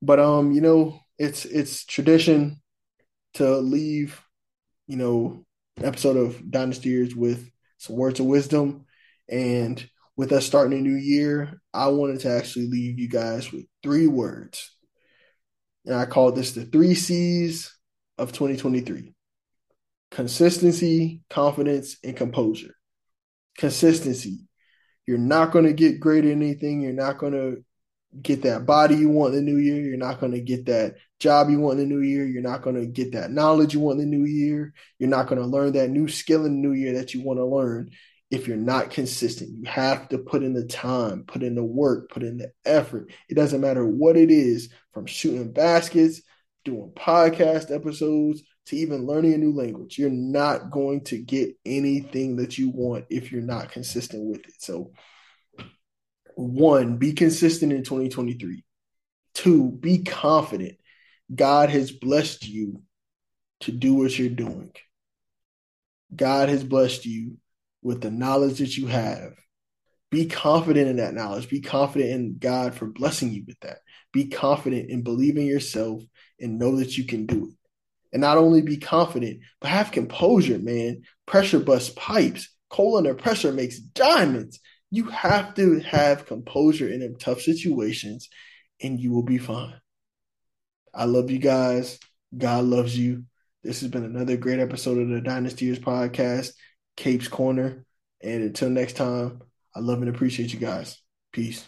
but um, you know, it's it's tradition to leave, you know, episode of Dynastyers with some words of wisdom, and with us starting a new year, I wanted to actually leave you guys with three words, and I call this the three C's of 2023: consistency, confidence, and composure. Consistency you're not going to get great at anything. You're not going to get that body you want in the new year. You're not going to get that job you want in the new year. You're not going to get that knowledge you want in the new year. You're not going to learn that new skill in the new year that you want to learn if you're not consistent. You have to put in the time, put in the work, put in the effort. It doesn't matter what it is from shooting baskets, doing podcast episodes, to even learning a new language. You're not going to get anything that you want if you're not consistent with it. So, one, be consistent in 2023. Two, be confident. God has blessed you to do what you're doing. God has blessed you with the knowledge that you have. Be confident in that knowledge. Be confident in God for blessing you with that. Be confident in believing yourself and know that you can do it and not only be confident, but have composure, man. Pressure busts pipes. Coal under pressure makes diamonds. You have to have composure in them tough situations, and you will be fine. I love you guys. God loves you. This has been another great episode of the Dynastyers podcast, Cape's Corner. And until next time, I love and appreciate you guys. Peace.